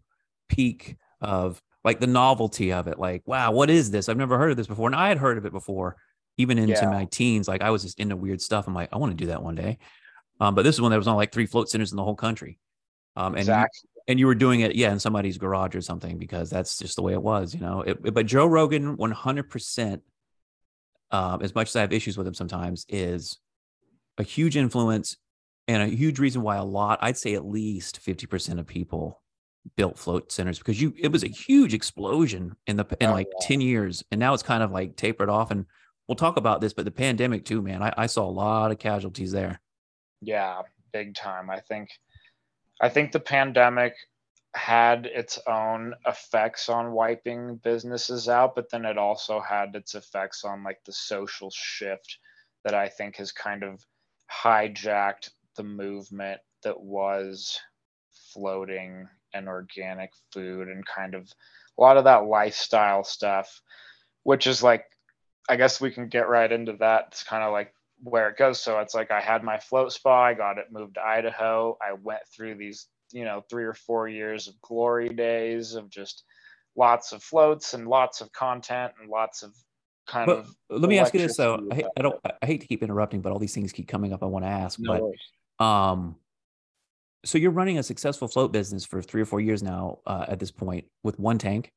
peak of like the novelty of it. Like, wow, what is this? I've never heard of this before, and I had heard of it before, even into Yeah. my teens. Like, I was just into weird stuff. I'm like, I want to do that one day. Um, but this is one that was on like three float centers in the whole country. Um, and exactly and you were doing it, yeah, in somebody's garage or something because that's just the way it was, you know. It, it- but Joe Rogan, one hundred percent, um, as much as I have issues with him sometimes, is a huge influence and a huge reason why a lot, I'd say at least fifty percent of people built float centers because you it was a huge explosion in the in Oh, like yeah. 10 years and now it's kind of like tapered off and we'll talk about this but the pandemic too man i, I saw a lot of casualties there Yeah, big time. I think I think the pandemic had its own effects on wiping businesses out, but then it also had its effects on like the social shift that I think has kind of hijacked the movement that was floating and organic food and kind of a lot of that lifestyle stuff, which is like, I guess we can get right into that. It's kind of like where it goes. So it's like I had my float spa, I got it moved to Idaho. I went through these, you know, three or four years of glory days of just lots of floats and lots of content and lots of kind But of. let me ask you this though. I, I don't. I hate to keep interrupting, but all these things keep coming up. I want to ask, No but worries. um, so you're running a successful float business for three or four years now uh, at this point with one tank.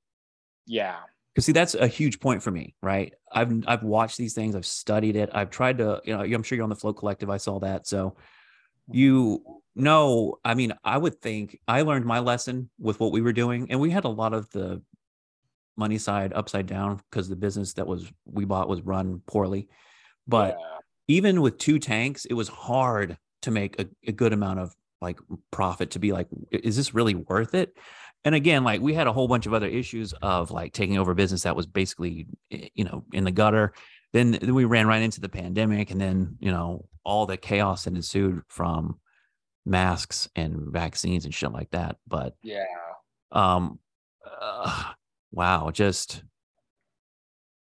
Yeah. Because see, that's a huge point for me, right? I've I've watched these things, I've studied it, I've tried to, you know, I'm sure you're on the Float Collective. I saw that, so mm-hmm. you know, I mean, I would think I learned my lesson with what we were doing, and we had a lot of the money side upside down because the business that was we bought was run poorly. But yeah. even with two tanks, it was hard to make a, a good amount of like profit to be like, is this really worth it? And again, like we had a whole bunch of other issues of like taking over business that was basically, eh, you know, in the gutter. Then, then we ran right into the pandemic, and then you know all the chaos that ensued from masks and vaccines and shit like that. But yeah. um uh, wow just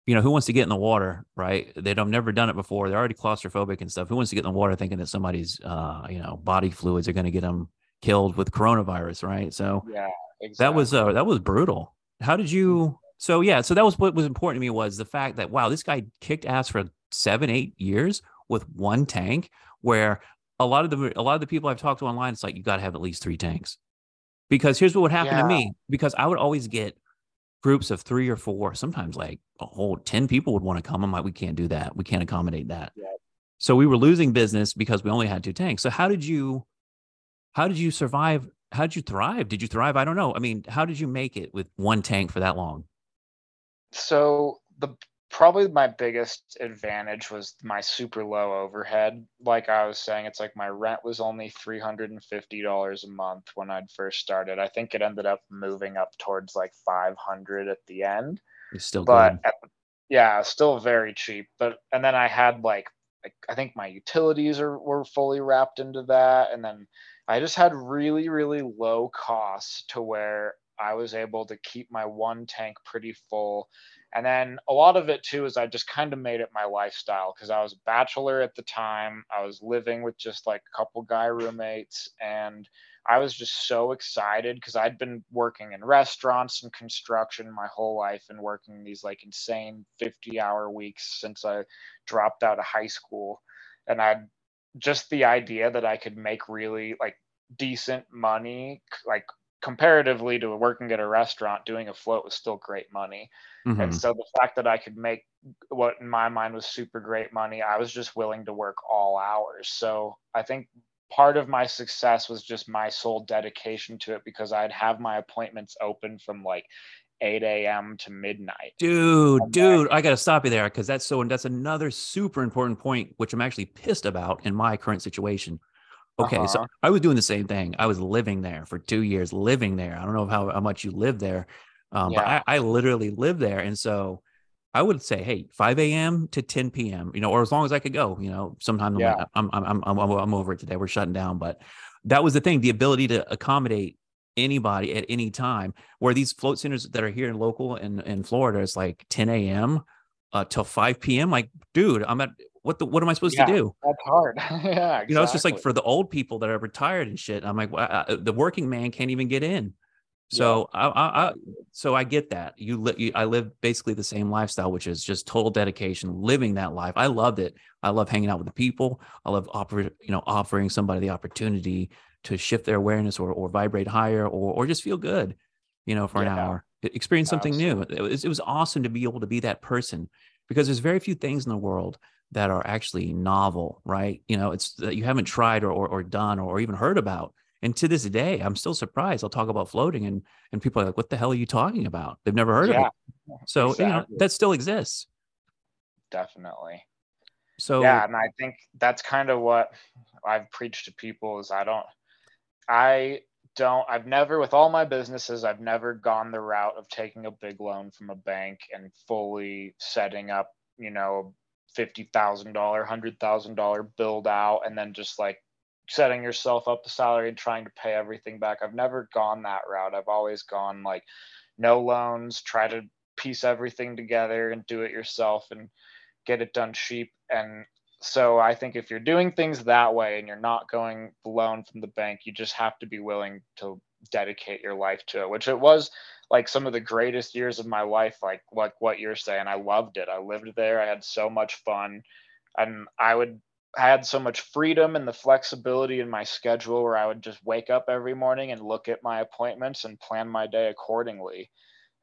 you know who wants to get in the water right they've never done it before they're already claustrophobic and stuff who wants to get in the water thinking that somebody's uh you know body fluids are going to get them killed with coronavirus right so Yeah. That was uh that was brutal. How did you so yeah so that was what was important to me was the fact that wow this guy kicked ass for seven eight years with one tank where a lot of the a lot of the people i've talked to online it's like you got to have at least three tanks. Because here's what would happen to me because i would always get groups of three or four sometimes like a whole 10 people would want to come. I'm like we can't do that. We can't accommodate that. Yeah. so we were losing business because we only had two tanks. So how did you how did you survive how did you thrive? Did you thrive? I don't know. I mean how did you make it with one tank for that long? So the probably my biggest advantage was my super low overhead. Like i was saying it's like my rent was only $350 a month when i'd first started. I think it ended up moving up towards like 500 at the end it's still but at yeah still very cheap. But and then i had like like, i think my utilities are were fully wrapped into that. And then i just had really really low costs to where i was able to keep my one tank pretty full and then a lot of it too is i just kind of made it my lifestyle because i was a bachelor at the time i was living with just like a couple guy roommates and I was just so excited because I'd been working in restaurants and construction my whole life and working these like insane 50 hour weeks since I dropped out of high school. And I'd just the idea that I could make really like decent money, like comparatively to working at a restaurant, doing a float was still great money. Mhm. And so the fact that I could make what in my mind was super great money, I was just willing to work all hours. So I think part of my success was just my sole dedication to it because I'd have my appointments open from like 8 a.m. to midnight. dude dude i gotta stop you there because that's so and that's another super important point which i'm actually pissed about in my current situation okay so Uh-huh. i was doing the same thing i was living there for two years living there i don't know how, how much you live there um, Yeah. but I, I literally lived there and so i would say hey 5 a.m to 10 p.m you know or as long as i could go you know sometimes I'm, Yeah. like, I'm, I'm, I'm, I'm, I'm over it today we're shutting down but that was the thing the ability to accommodate anybody at any time where these float centers that are here in local in, in Florida, it's like 10 a.m. Uh, till 5 p.m. Like, dude, I'm at what the what am I supposed Yeah, to do? That's hard. yeah, You know, it's just like for the old people that are retired and shit. I'm like, well, I, the working man can't even get in. So I, I, I, so I get that you, li- you, I live basically the same lifestyle, which is just total dedication, living that life. I loved it. I love hanging out with the people. I love offering, you know, offering somebody the opportunity to shift their awareness or, or vibrate higher or, or just feel good, you know, for an hour, experience something new. It was, it was awesome to be able to be that person because there's very few things in the world that are actually novel, right? You know, it's that you haven't tried or, or, or done or even heard about. And to this day, I'm still surprised. I'll talk about floating and and people are like, what the hell are you talking about? They've never heard Yeah, of it. So, you know, that still exists. definitely. So yeah and i think that's kind of what i've preached to people is i don't i don't i've never with all my businesses i've never gone the route of taking a big loan from a bank and fully setting up you know $50000 $100000 build out and then just like setting yourself up the salary and trying to pay everything back i've never gone that route i've always gone like no loans try to piece everything together and do it yourself and get it done cheap. And so I think if you're doing things that way and you're not going loan from the bank, you just have to be willing to dedicate your life to it, which it was like some of the greatest years of my life, like like what you're saying. I loved it. I lived there. I had so much fun. And I would I had so much freedom and the flexibility in my schedule where I would just wake up every morning and look at my appointments and plan my day accordingly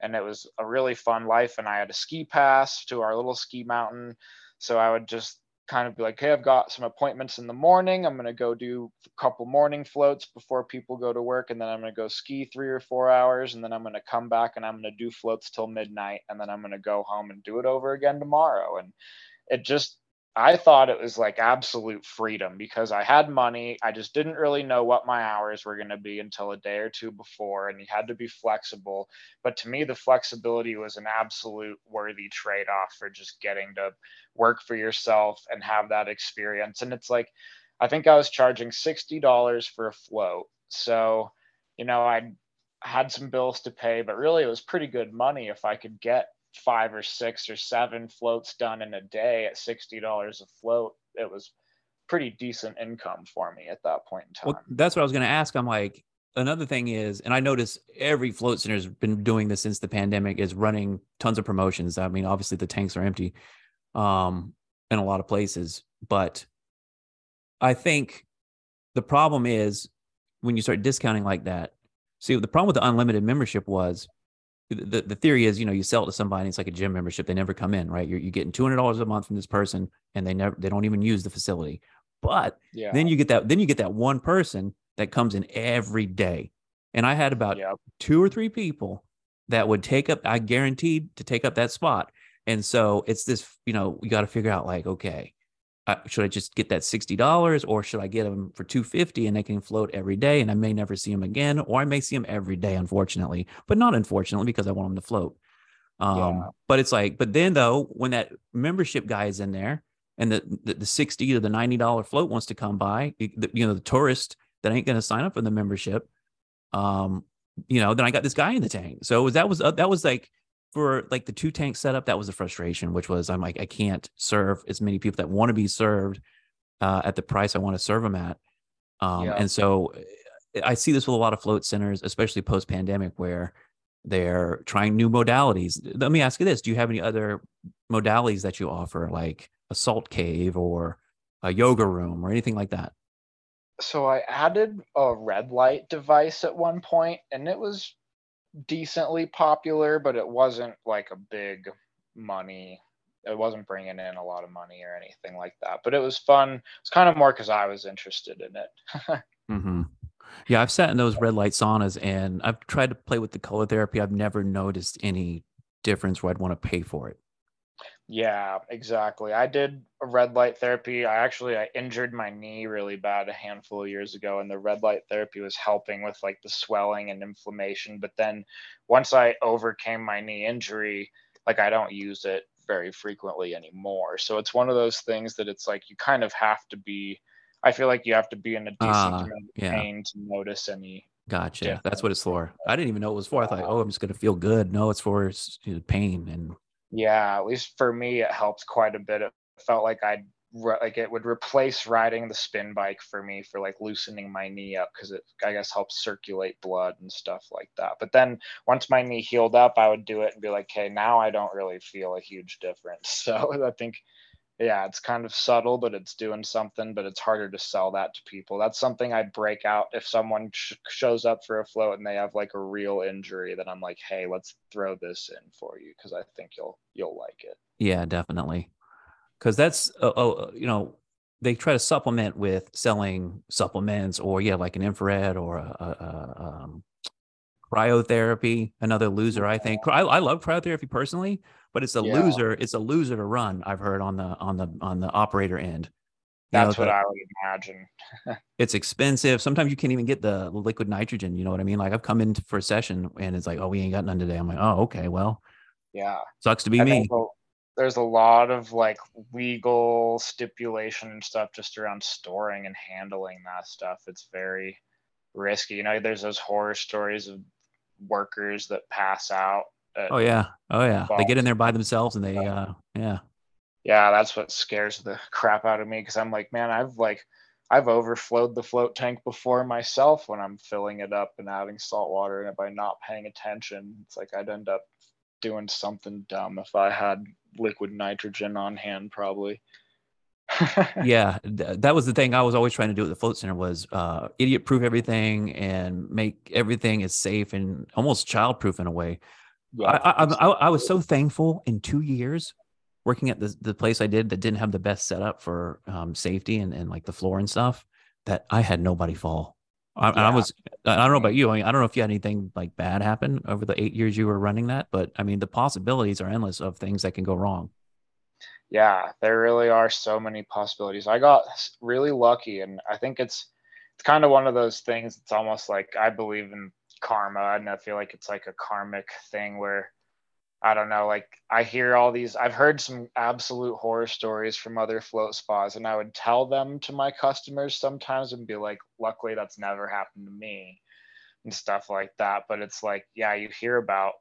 and it was a really fun life. And I had a ski pass to our little ski mountain, so I would just kind of be like, hey, I've got some appointments in the morning. I'm going to go do a couple morning floats before people go to work. And then I'm going to go ski three or four hours. And then I'm going to come back and I'm going to do floats till midnight. And then I'm going to go home and do it over again tomorrow. And it just, I thought it was like absolute freedom because I had money. I just didn't really know what my hours were going to be until a day or two before, and you had to be flexible. But to me, the flexibility was an absolute worthy trade off for just getting to work for yourself and have that experience. And it's like, I think I was charging $60 for a float. So, you know, I had some bills to pay, but really it was pretty good money if I could get five or six or seven floats done in a day at $60 a float, it was pretty decent income for me at that point in time. Well, that's what I was going to ask. I'm like, another thing is, and I notice every float center has been doing this since the pandemic, is running tons of promotions. I mean, obviously the tanks are empty um, in a lot of places, but I think the problem is when you start discounting like that. See, the problem with the unlimited membership was the, the theory is, you know, you sell it to somebody, it's like a gym membership. They never come in, right? You're, you're getting $200 a month from this person and they never, they don't even use the facility. But yeah. then you get that, then you get that one person that comes in every day. And I had about yep. two or three people that would take up, I guaranteed to take up that spot. And so it's this, you know, you got to figure out like, okay, uh, should I just get that $60 or should I get them for 250 and they can float every day and I may never see them again or I may see them every day unfortunately but not unfortunately because I want them to float um, yeah. but it's like but then though when that membership guy is in there and the the, the 60 to the 90 dollar float wants to come by the, you know the tourist that ain't going to sign up for the membership um you know then I got this guy in the tank so that was uh, that was like for like the two tank setup, that was a frustration, which was I'm like, I can't serve as many people that want to be served uh, at the price I want to serve them at. Um, yeah. And so eh, I see this with a lot of float centers, especially post pandemic, where they're trying new modalities. Let me ask you this Do you have any other modalities that you offer, like a salt cave or a yoga room or anything like that? So I added a red light device at one point, and it was decently popular, but it wasn't like a big money. It wasn't bringing in a lot of money or anything like that. But it was fun. It's kind of more because I was interested in it. mm-hmm. Yeah, I've sat in those red light saunas and I've tried to play with the color therapy. I've never noticed any difference where I'd want to pay for it. Yeah, exactly. I did a red light therapy. I actually I injured my knee really bad a handful of years ago and the red light therapy was helping with like the swelling and inflammation, but then once I overcame my knee injury, like I don't use it very frequently anymore. So it's one of those things that it's like you kind of have to be I feel like you have to be in a decent uh, amount of yeah. pain to notice any Gotcha. That's what it's for. I didn't even know it was for. I thought, oh, I'm just gonna feel good. No, it's for pain and yeah, at least for me, it helped quite a bit. It felt like I'd like it would replace riding the spin bike for me for like loosening my knee up because it I guess helps circulate blood and stuff like that. But then once my knee healed up, I would do it and be like, okay, now I don't really feel a huge difference. So I think yeah, it's kind of subtle, but it's doing something, but it's harder to sell that to people. That's something I break out if someone sh- shows up for a float and they have like a real injury then I'm like, "Hey, let's throw this in for you because I think you'll you'll like it." Yeah, definitely. Cuz that's uh, uh, you know, they try to supplement with selling supplements or yeah, like an infrared or a, a, a um, cryotherapy, another loser, I think. I, I love cryotherapy personally, but it's a Yeah. loser. It's a loser to run. I've heard on the on the on the operator end. You know, That's what the- I would imagine. it's expensive. Sometimes you can't even get the liquid nitrogen. You know what I mean? Like I've come in for a session and it's like, oh, we ain't got none today. I'm like, oh, okay, well, Yeah. sucks to be And me. There's a lot of like legal stipulation and stuff just around storing and handling that stuff. It's very risky. You know, there's those horror stories of workers that pass out. at- Oh yeah, oh yeah. They get in there by themselves and they, uh, yeah, yeah, that's what scares the crap out of me because I'm like, man, I've like, I've overflowed the float tank before myself when I'm filling it up and adding salt water, and by not paying attention, it's like I'd end up doing something dumb if I had liquid nitrogen on hand, probably. yeah. th- that was the thing I was always trying to do at the float center was uh, idiot proof everything and make everything as safe and almost child proof in a way. Yeah, I, I, I, I was so thankful in two years working at the, the place I did that didn't have the best setup for um, safety and, and like the floor and stuff that I had nobody fall. I, and I was, I don't know about you. I, mean, I don't know if you had anything like bad happen over the eight years you were running that, but I mean, the possibilities are endless of things that can go wrong. Yeah there really are so many possibilities. I got really lucky and i think it's it's kind of one of those things it's almost like i believe in karma and i feel like it's like a karmic thing where i don't know like i hear all these i've heard some absolute horror stories from other float spas and i would tell them to my customers sometimes and be like luckily that's never happened to me and stuff like that but it's like yeah you hear about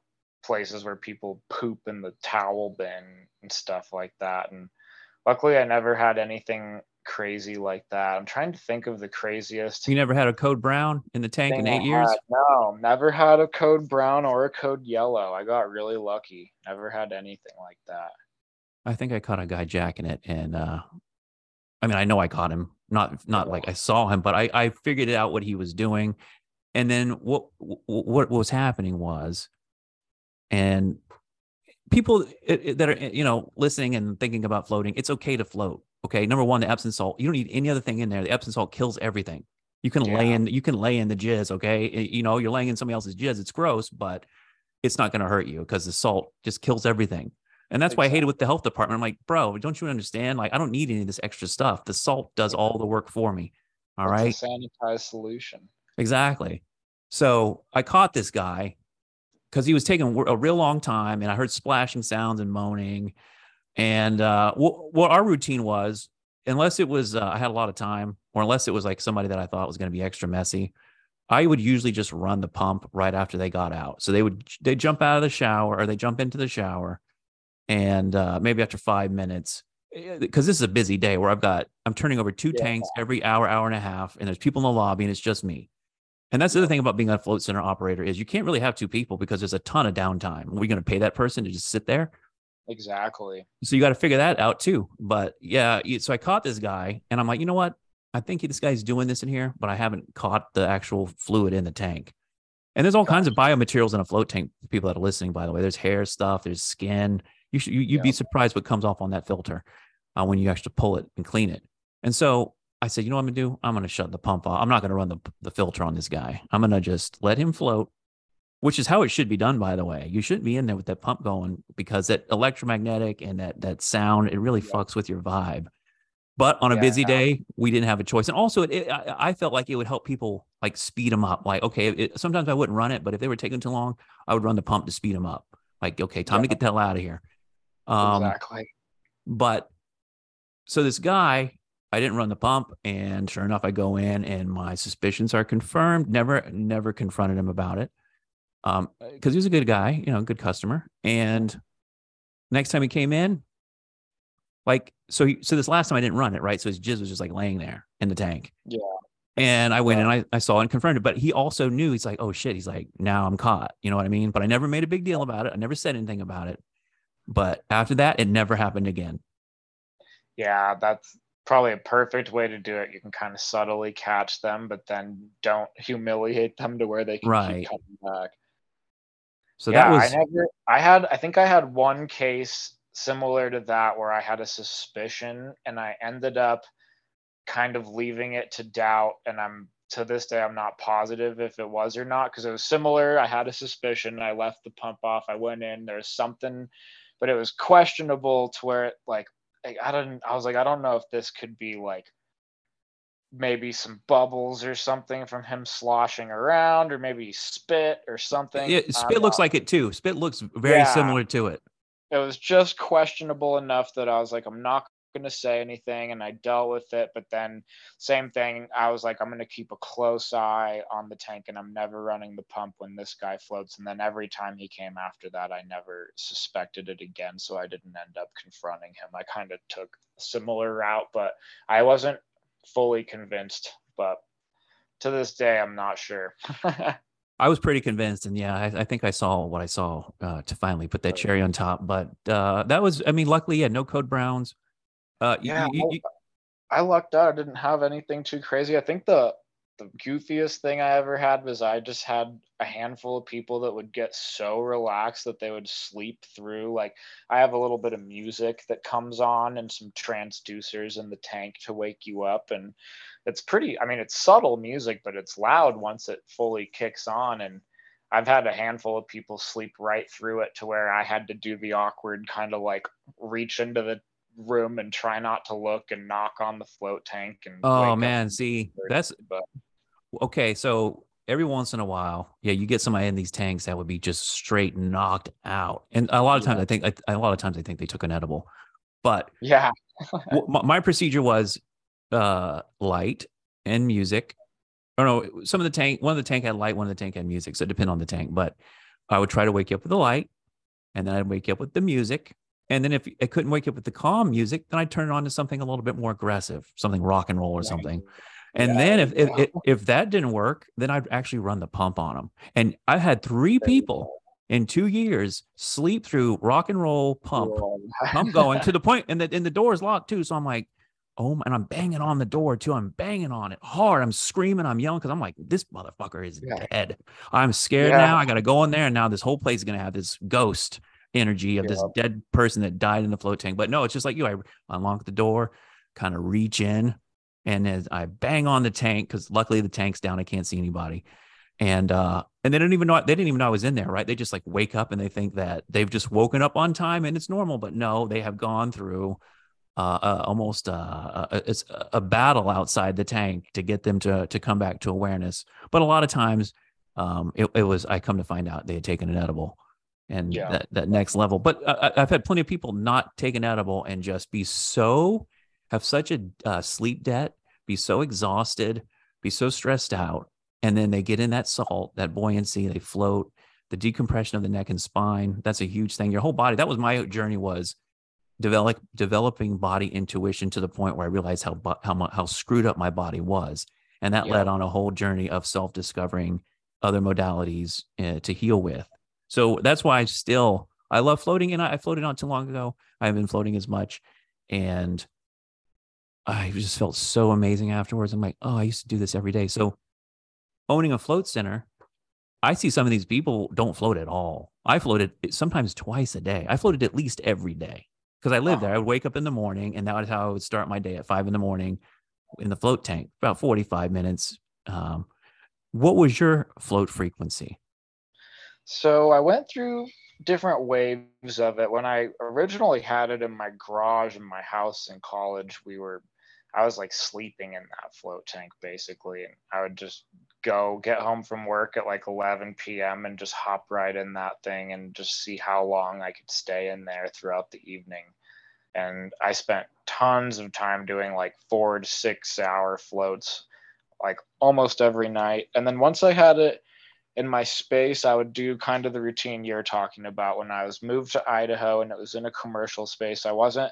places where people poop in the towel bin and stuff like that. And luckily, I never had anything crazy like that. I'm trying to think of the craziest. You never had a code brown in the tank in thing I eight years? had. No, never had a code brown or a code yellow. I got really lucky. Never had anything like that. I think I caught a guy jacking it, and uh, I mean, I know I caught him. Not not like I saw him, but I I figured out what he was doing, and then what wh- what was happening was, and people that are eh, you know listening and thinking about floating, it's okay to float. Okay, number one, the Epsom salt. You don't need any other thing in there. The Epsom salt kills everything. You can lay in you can lay in the jizz. Okay, eh, you know you're laying in somebody else's jizz. It's gross, but it's not going to hurt you because the salt just kills everything. And that's why I hate it with the health department. I'm like, bro, don't you understand? Like, I don't need any of this extra stuff. The salt does all the work for me. All right. It's a sanitized solution. Exactly. So I caught this guy because he was taking a real long time and I heard splashing sounds and moaning. And uh, what, what our routine was, unless it was, uh, I had a lot of time or unless it was like somebody that I thought was going to be extra messy, I would usually just run the pump right after they got out. So they would, they jump out of the shower or they jump into the shower. And uh, maybe after five minutes, because this is a busy day where I've got, I'm turning over two Yeah. tanks every hour, hour and a half, and there's people in the lobby and it's just me. And that's the other thing about being a float center operator is you can't really have two people because there's a ton of downtime. Are we going to pay that person to just sit there? Exactly. So you got to figure that out too. But yeah, so I caught this guy and I'm like, you know what? I think this guy's doing this in here, but I haven't caught the actual fluid in the tank. And there's all kinds of biomaterials in a float tank. People that are listening, by the way, there's hair stuff, there's skin. You should you, you'd be surprised what comes off on that filter uh, when you actually pull it and clean it. And so I said, you know what I'm gonna do? I'm gonna shut the pump off. I'm not gonna run the the filter on this guy. I'm gonna just let him float, which is how it should be done, by the way. You shouldn't be in there with that pump going because that electromagnetic and that that sound it really fucks with your vibe. But on a Yeah, busy day, we didn't have a choice, and also it, it I, I felt like it would help people like speed them up. Like, okay, it, sometimes I wouldn't run it, but if they were taking too long, I would run the pump to speed them up. Like, okay, time to get the hell out of here. Um, exactly. but so this guy, I didn't run the pump, and sure enough, I go in, and my suspicions are confirmed. Never, never confronted him about it, um, because he was a good guy, you know, a good customer. And next time he came in, like, so he, so this last time I didn't run it, right? So his jizz was just like laying there in the tank. Yeah. And I went and I, I saw and confirmed it, but he also knew he's like, oh shit, he's like, now I'm caught. You know what I mean? But I never made a big deal about it. I never said anything about it. But after that, it never happened again. Yeah, that's probably a perfect way to do it. You can kind of subtly catch them, but then don't humiliate them to where they can Right. keep coming back. So yeah, that was I never. I had. I think I had one case similar to that where I had a suspicion, and I ended up kind of leaving it to doubt. And I'm to this day I'm not positive if it was or not because it was similar. I had a suspicion. I left the pump off. I went in. There's something, but it was questionable to where it like, like I don't. I was like, I don't know if this could be like maybe some bubbles or something from him sloshing around, or maybe spit or something. Yeah, spit looks like it too. Spit looks very Yeah. similar to it. it was just questionable enough that I was like, I'm not going to say anything. And I dealt with it. But then, same thing, I was like, I'm going to keep a close eye on the tank and I'm never running the pump when this guy floats. And then every time he came after that, I never suspected it again. So I didn't end up confronting him. I kind of took a similar route, but I wasn't fully convinced. But to this day, I'm not sure. I was pretty convinced, and yeah, I, I think I saw what I saw uh, to finally put that cherry on top. But uh, that was, I mean, luckily, yeah, no code browns. Uh, Yeah, you- you- I lucked out. I didn't have anything too crazy. I think the the goofiest thing I ever had was I just had a handful of people that would get so relaxed that they would sleep through. Like I have a little bit of music that comes on and some transducers in the tank to wake you up and it's pretty I mean it's subtle music but it's loud once it fully kicks on and I've had a handful of people sleep right through it to where I had to do the awkward kind of like reach into the room and try not to look and knock on the float tank and oh man, see, that's but okay. So every once in a while, yeah, you get somebody in these tanks that would be just straight knocked out, and a lot of times I think, I, a lot of times I think they took an edible, but yeah my, my procedure was uh light and music or no some of the tank one of the tank had light one of the tank had music so it depended on the tank but i would try to wake you up with the light and then i'd wake you up with the music and then if i couldn't wake up with the calm music then i'd turn it on to something a little bit more aggressive something rock and roll or something and then if, if if if that didn't work then i'd actually run the pump on them and i had three people in two years sleep through rock and roll pump I'm going to the point, and the and the door is locked too. So I'm like, oh, and I'm banging on the door too. I'm banging on it hard. I'm screaming. I'm yelling because I'm like, this motherfucker is Yeah. dead. I'm scared Yeah. now. I got to go in there, and now this whole place is gonna have this ghost energy of this dead person that died in the float tank. But no, it's just like you. I unlock the door, kind of reach in, and as I bang on the tank because luckily the tank's down. I can't see anybody. And uh and they didn't even know they didn't even know I was in there, right? They just like wake up and they think that they've just woken up on time and it's normal, but no, they have gone through uh, uh almost uh a, it's a- a battle outside the tank to get them to to come back to awareness. But a lot of times um it, it was I come to find out they had taken an edible and Yeah. that that next level. But I, I- I've had plenty of people not take an edible and just be so have such a uh, sleep debt, be so exhausted, be so stressed out, and then they get in that salt, that buoyancy, they float, the decompression of the neck and spine. That's a huge thing. Your whole body. That was my journey was develop developing body intuition to the point where I realized how how how screwed up my body was, and that Yeah. led on a whole journey of self discovering other modalities uh, to heal with. So that's why I still I love floating, and I, I floated not too long ago. I haven't been floating as much, and I just felt so amazing afterwards. I'm like, oh, I used to do this every day. So owning a float center, I see some of these people don't float at all. I floated sometimes twice a day. I floated at least every day because I lived there. I would wake up in the morning, and that was how I would start my day at five in the morning in the float tank, about 45 minutes. Um, what was your float frequency? So I went through different waves of it. When I originally had it in my garage in my house in college, we were I was like sleeping in that float tank basically. And I would just go get home from work at like 11 p.m. and just hop right in that thing and just see how long I could stay in there throughout the evening. And I spent tons of time doing like four to six hour floats, like almost every night. And then once I had it in my space, I would do kind of the routine you're talking about when I was moved to Idaho and it was in a commercial space. I wasn't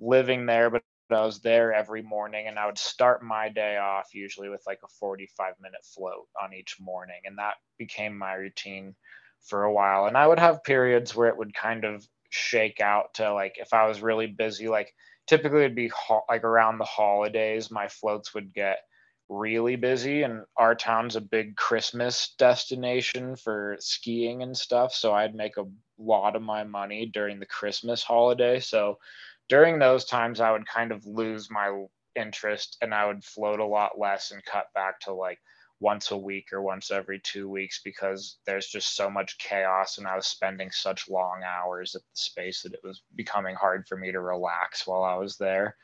living there, but I was there every morning and I would start my day off usually with like a 45 minute float on each morning. And that became my routine for a while. And I would have periods where it would kind of shake out to like if I was really busy, like typically it'd be ho- like around the holidays, my floats would get really busy and our town's a big christmas destination for skiing and stuff so i'd make a lot of my money during the christmas holiday so during those times i would kind of lose my interest and i would float a lot less and cut back to like once a week or once every two weeks because there's just so much chaos and I was spending such long hours at the space that it was becoming hard for me to relax while I was there.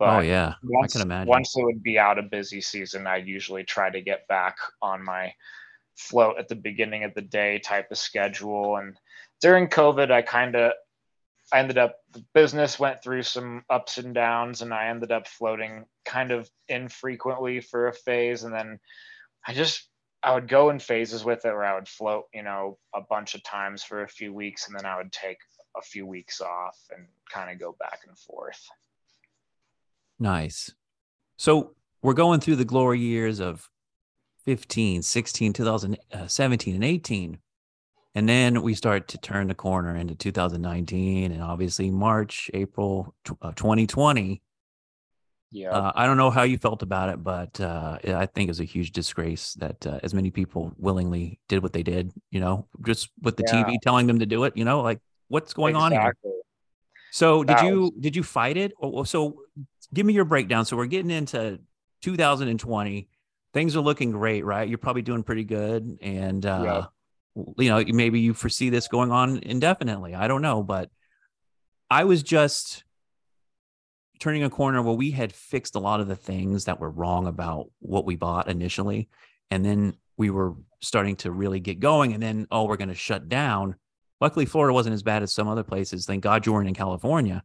But oh yeah, once, I can imagine. Once it would be out of busy season, I usually try to get back on my float at the beginning of the day type of schedule. And during COVID, I kind of I ended up the business went through some ups and downs, and I ended up floating kind of infrequently for a phase, and then I just I would go in phases with it where I would float, you know, a bunch of times for a few weeks and then I would take a few weeks off and kind of go back and forth. Nice. So we're going through the glory years of 15, 16, 2017, and 18. And then we start to turn the corner into 2019 and obviously March, April of 2020 yeah. Uh, I don't know how you felt about it, but uh, I think it's a huge disgrace that uh, as many people willingly did what they did, you know, just with the yeah. TV telling them to do it, you know, like what's going exactly. on here? So that did you was... did you fight it? So give me your breakdown. So we're getting into 2020. Things are looking great, right? You're probably doing pretty good, and uh, yeah. you know maybe you foresee this going on indefinitely. I don't know, but I was just turning a corner where we had fixed a lot of the things that were wrong about what we bought initially. And then we were starting to really get going. And then, oh, we're going to shut down. Luckily, Florida wasn't as bad as some other places. Thank God you weren't in California.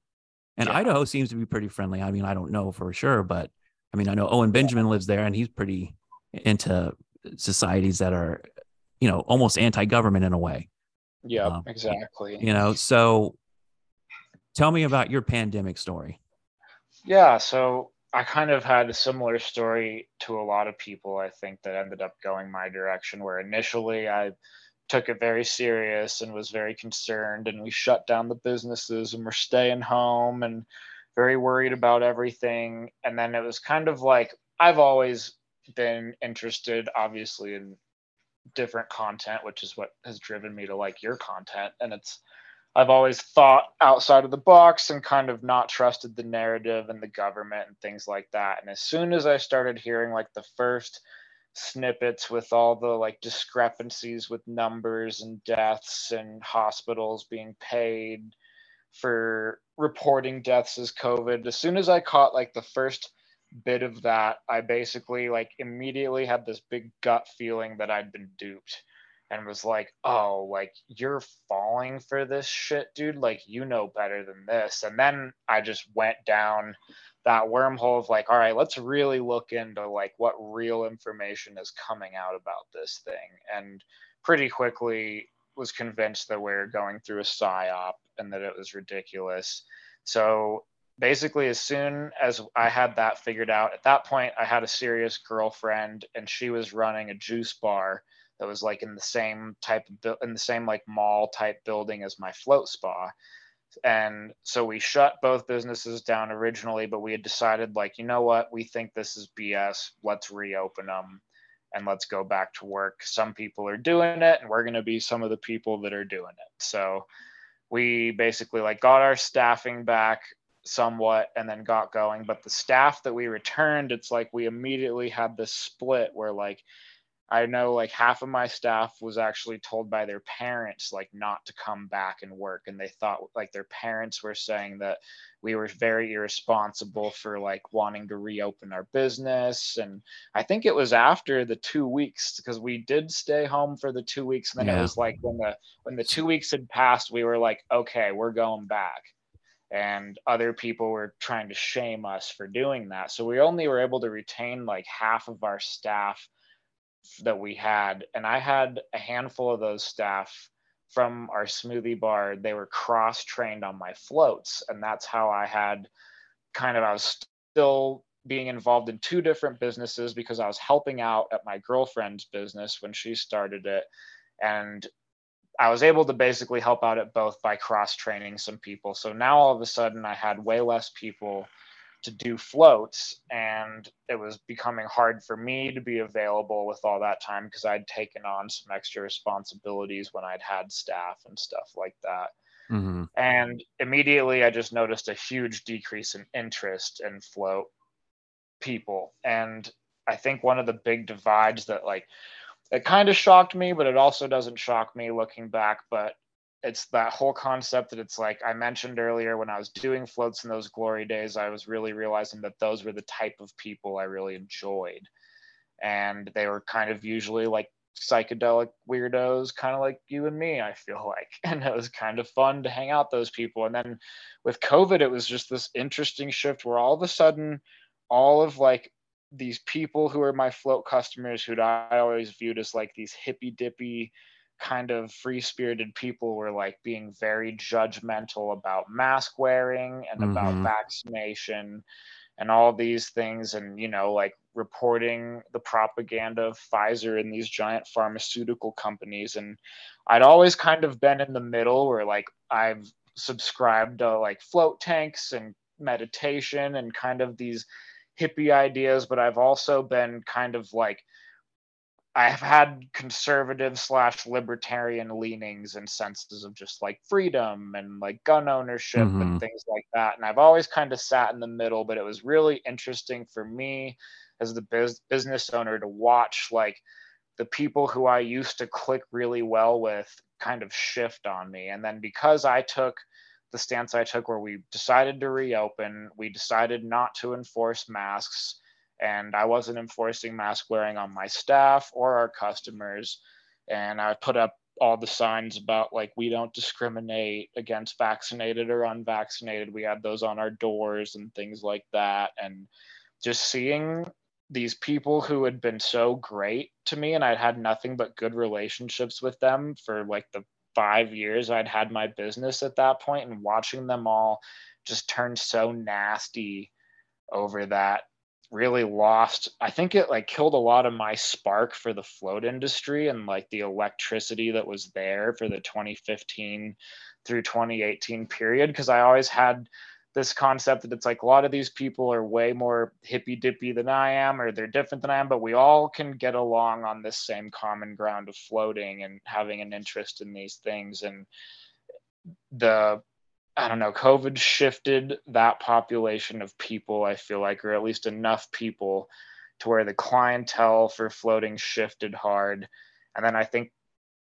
And yeah. Idaho seems to be pretty friendly. I mean, I don't know for sure, but I mean, I know Owen Benjamin lives there and he's pretty into societies that are, you know, almost anti government in a way. Yeah, um, exactly. You know, so tell me about your pandemic story. Yeah, so I kind of had a similar story to a lot of people, I think, that ended up going my direction, where initially I took it very serious and was very concerned, and we shut down the businesses and we're staying home and very worried about everything. And then it was kind of like I've always been interested, obviously, in different content, which is what has driven me to like your content. And it's I've always thought outside of the box and kind of not trusted the narrative and the government and things like that. And as soon as I started hearing like the first snippets with all the like discrepancies with numbers and deaths and hospitals being paid for reporting deaths as COVID, as soon as I caught like the first bit of that, I basically like immediately had this big gut feeling that I'd been duped and was like, "Oh, like you're falling for this shit, dude. Like you know better than this." And then I just went down that wormhole of like, "All right, let's really look into like what real information is coming out about this thing." And pretty quickly was convinced that we are going through a psyop and that it was ridiculous. So basically as soon as I had that figured out, at that point I had a serious girlfriend and she was running a juice bar that was like in the same type of in the same like mall type building as my float spa. And so we shut both businesses down originally but we had decided like you know what? We think this is bs let's reopen them and let's go back to work. Some people are doing it and we're going to be some of the people that are doing it. So we basically like got our staffing back somewhat and then got going. But the staff that we returned it's like we immediately had this split where like I know like half of my staff was actually told by their parents like not to come back and work and they thought like their parents were saying that we were very irresponsible for like wanting to reopen our business and I think it was after the 2 weeks because we did stay home for the 2 weeks and then yeah. it was like when the when the 2 weeks had passed we were like okay we're going back and other people were trying to shame us for doing that so we only were able to retain like half of our staff that we had, and I had a handful of those staff from our smoothie bar. They were cross trained on my floats, and that's how I had kind of I was still being involved in two different businesses because I was helping out at my girlfriend's business when she started it, and I was able to basically help out at both by cross training some people. So now all of a sudden I had way less people to do floats and it was becoming hard for me to be available with all that time because I'd taken on some extra responsibilities when I'd had staff and stuff like that. Mm-hmm. And immediately I just noticed a huge decrease in interest in float people. And I think one of the big divides that like it kind of shocked me, but it also doesn't shock me looking back. But it's that whole concept that it's like I mentioned earlier when I was doing floats in those glory days, I was really realizing that those were the type of people I really enjoyed. And they were kind of usually like psychedelic weirdos, kind of like you and me, I feel like. And it was kind of fun to hang out those people. And then with COVID, it was just this interesting shift where all of a sudden, all of like these people who are my float customers, who I always viewed as like these hippy dippy, kind of free spirited people were like being very judgmental about mask wearing and mm-hmm. about vaccination and all these things and you know like reporting the propaganda of Pfizer and these giant pharmaceutical companies and I'd always kind of been in the middle where like I've subscribed to like float tanks and meditation and kind of these hippie ideas but I've also been kind of like I've had conservative slash libertarian leanings and senses of just like freedom and like gun ownership mm-hmm. and things like that. And I've always kind of sat in the middle, but it was really interesting for me as the biz- business owner to watch like the people who I used to click really well with kind of shift on me. And then because I took the stance I took where we decided to reopen, we decided not to enforce masks and I wasn't enforcing mask wearing on my staff or our customers. And I put up all the signs about like we don't discriminate against vaccinated or unvaccinated. We had those on our doors and things like that. And just seeing these people who had been so great to me and I'd had nothing but good relationships with them for like the five years I'd had my business at that point and watching them all just turn so nasty over that really lost i think it like killed a lot of my spark for the float industry and like the electricity that was there for the 2015 through 2018 period because i always had this concept that it's like a lot of these people are way more hippy dippy than i am or they're different than i am but we all can get along on this same common ground of floating and having an interest in these things. And the I don't know, COVID shifted that population of people, I feel like, or at least enough people to where the clientele for floating shifted hard. And then I think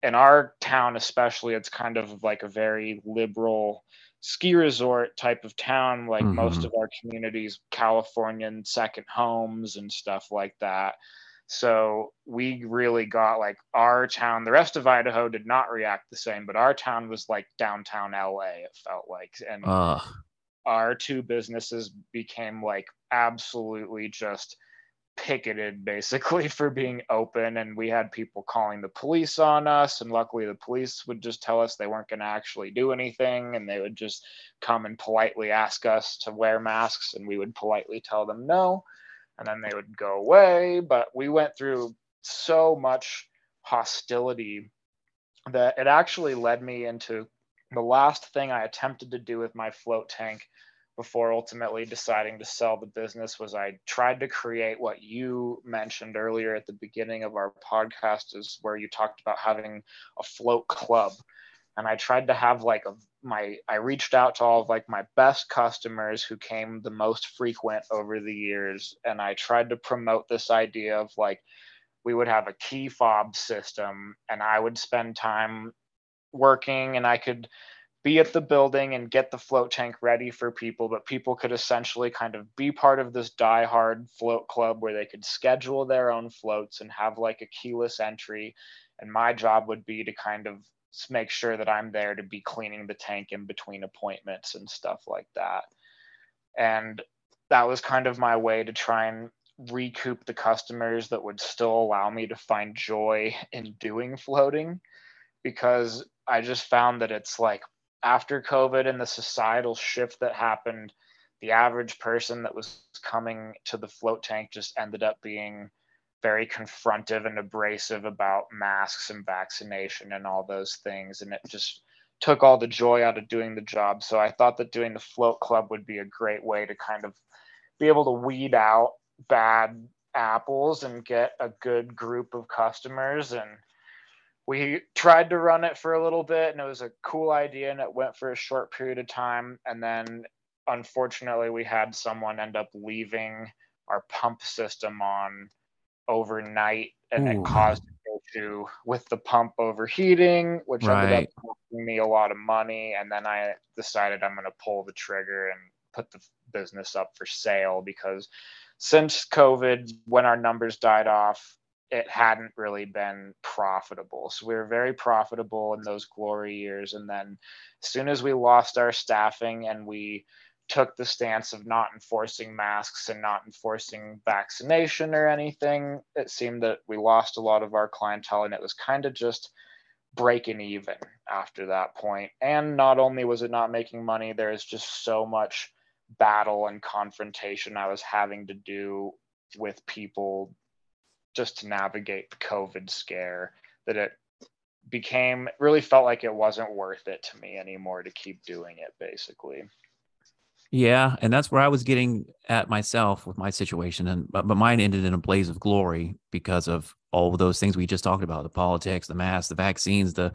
in our town, especially, it's kind of like a very liberal ski resort type of town, like mm-hmm. most of our communities, Californian second homes and stuff like that. So we really got like our town, the rest of Idaho did not react the same, but our town was like downtown LA, it felt like. And uh. our two businesses became like absolutely just picketed basically for being open. And we had people calling the police on us. And luckily the police would just tell us they weren't going to actually do anything. And they would just come and politely ask us to wear masks. And we would politely tell them no and then they would go away. But we went through so much hostility that it actually led me into the last thing I attempted to do with my float tank before ultimately deciding to sell the business was I tried to create what you mentioned earlier at the beginning of our podcast is where you talked about having a float club and I tried to have like a my I reached out to all of like my best customers who came the most frequent over the years and I tried to promote this idea of like we would have a key fob system and I would spend time working and I could be at the building and get the float tank ready for people, but people could essentially kind of be part of this die-hard float club where they could schedule their own floats and have like a keyless entry. And my job would be to kind of make sure that I'm there to be cleaning the tank in between appointments and stuff like that. And that was kind of my way to try and recoup the customers that would still allow me to find joy in doing floating because I just found that it's like after COVID and the societal shift that happened, the average person that was coming to the float tank just ended up being very confrontive and abrasive about masks and vaccination and all those things. And it just took all the joy out of doing the job. So I thought that doing the float club would be a great way to kind of be able to weed out bad apples and get a good group of customers. And we tried to run it for a little bit and it was a cool idea and it went for a short period of time. And then unfortunately, we had someone end up leaving our pump system on overnight and it caused an issue with the pump overheating, which ended up costing me a lot of money. And then I decided I'm going to pull the trigger and put the business up for sale because since COVID, when our numbers died off, it hadn't really been profitable. So we were very profitable in those glory years. And then as soon as we lost our staffing and we took the stance of not enforcing masks and not enforcing vaccination or anything, it seemed that we lost a lot of our clientele and it was kind of just breaking even after that point. And not only was it not making money, there's just so much battle and confrontation I was having to do with people just to navigate the COVID scare that it became really felt like it wasn't worth it to me anymore to keep doing it basically. Yeah, and that's where I was getting at myself with my situation, and but, but mine ended in a blaze of glory because of all of those things we just talked about: the politics, the masks, the vaccines, the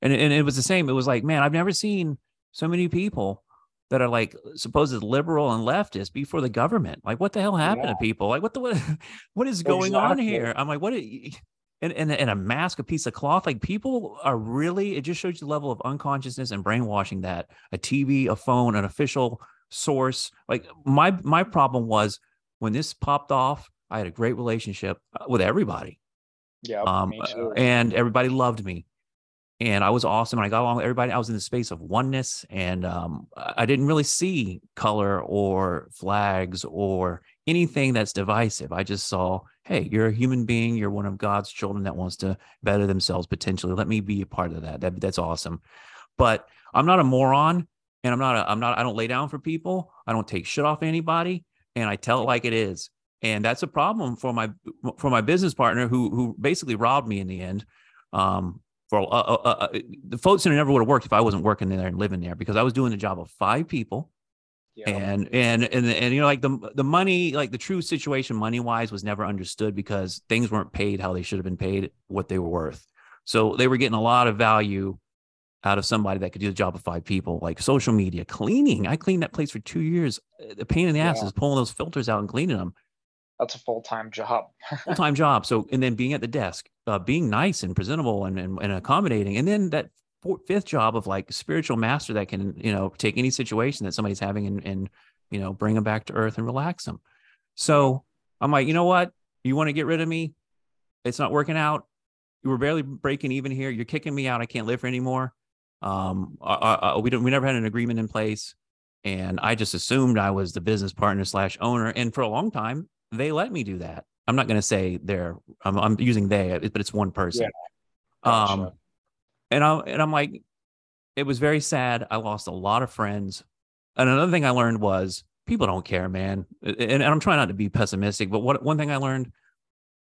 and and it was the same. It was like, man, I've never seen so many people that are like supposed liberal and leftist before the government. Like, what the hell happened Yeah. to people? Like, what the what, what is going on here? I'm like, what? And, and and a mask, a piece of cloth. Like people are really. It just shows you the level of unconsciousness and brainwashing that a TV, a phone, an official source. Like my my problem was when this popped off. I had a great relationship uh, with everybody. Yeah, um, uh, and everybody loved me. And i was awesome and i got along with everybody. I was in the space of oneness and um, i I didn't really see color or flags or anything that's divisive. I just saw hey you're a human being you're one of god's children that wants to better themselves potentially. Let me be a part of that, that that's awesome. But i'm not a moron and i'm not a, i'm not i don't lay down for people. I don't take shit off anybody and i tell it like it is. And that's a problem for my for my business partner who who basically robbed me in the end um for uh, uh, uh, uh, the float center never would have worked if i wasn't working there and living there because i was doing the job of five people. Yeah. and and and and you know like the the money like the true situation money wise was never understood because things weren't paid how they should have been paid what they were worth. So they were getting a lot of value out of somebody that could do the job of five people like social media cleaning i cleaned that place for two years the pain in the ass Yeah. is pulling those filters out and cleaning them That's a full time job. full time job. So, and then being at the desk, uh, being nice and presentable and, and, and accommodating. And then that fifth job of like spiritual master that can, you know, take any situation that somebody's having and, and, you know, bring them back to earth and relax them. So I'm like, you know what? You want to get rid of me? It's not working out. You were barely breaking even here. You're kicking me out. I can't live here anymore. Um, uh, uh, we don't, we never had an agreement in place. And I just assumed I was the business partner slash owner. And for a long time, they let me do that. I'm not going to say they're, I'm, I'm using they, but it's one person. Gotcha. Um, and I and I'm like, it was very sad. I lost a lot of friends. And another thing I learned was people don't care, man. And, and I'm trying not to be pessimistic, but what one thing I learned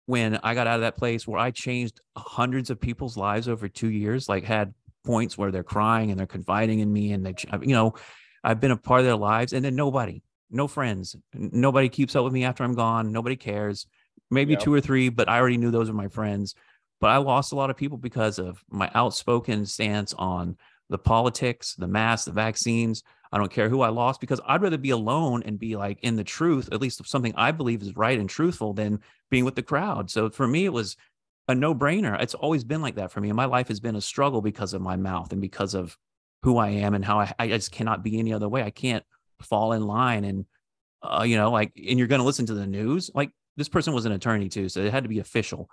when I got out of that place where I changed hundreds of people's lives over two years, like had points where they're crying and they're confiding in me, and they, you know, I've been a part of their lives, and then nobody, no friends, nobody keeps up with me after I'm gone. Nobody cares. Maybe Yep. two or three, but I already knew those were my friends but I lost a lot of people because of my outspoken stance on the politics, the masks, the vaccines. I don't care who I lost because I'd rather be alone and be like in the truth, at least of something I believe is right and truthful, than being with the crowd. So for me, it was a no brainer. It's always been like that for me. And my life has been a struggle because of my mouth and because of who I am and how I, I just cannot be any other way. I can't fall in line and, uh, you know, like, and you're going to listen to the news. Like this person was an attorney too. So it had to be official.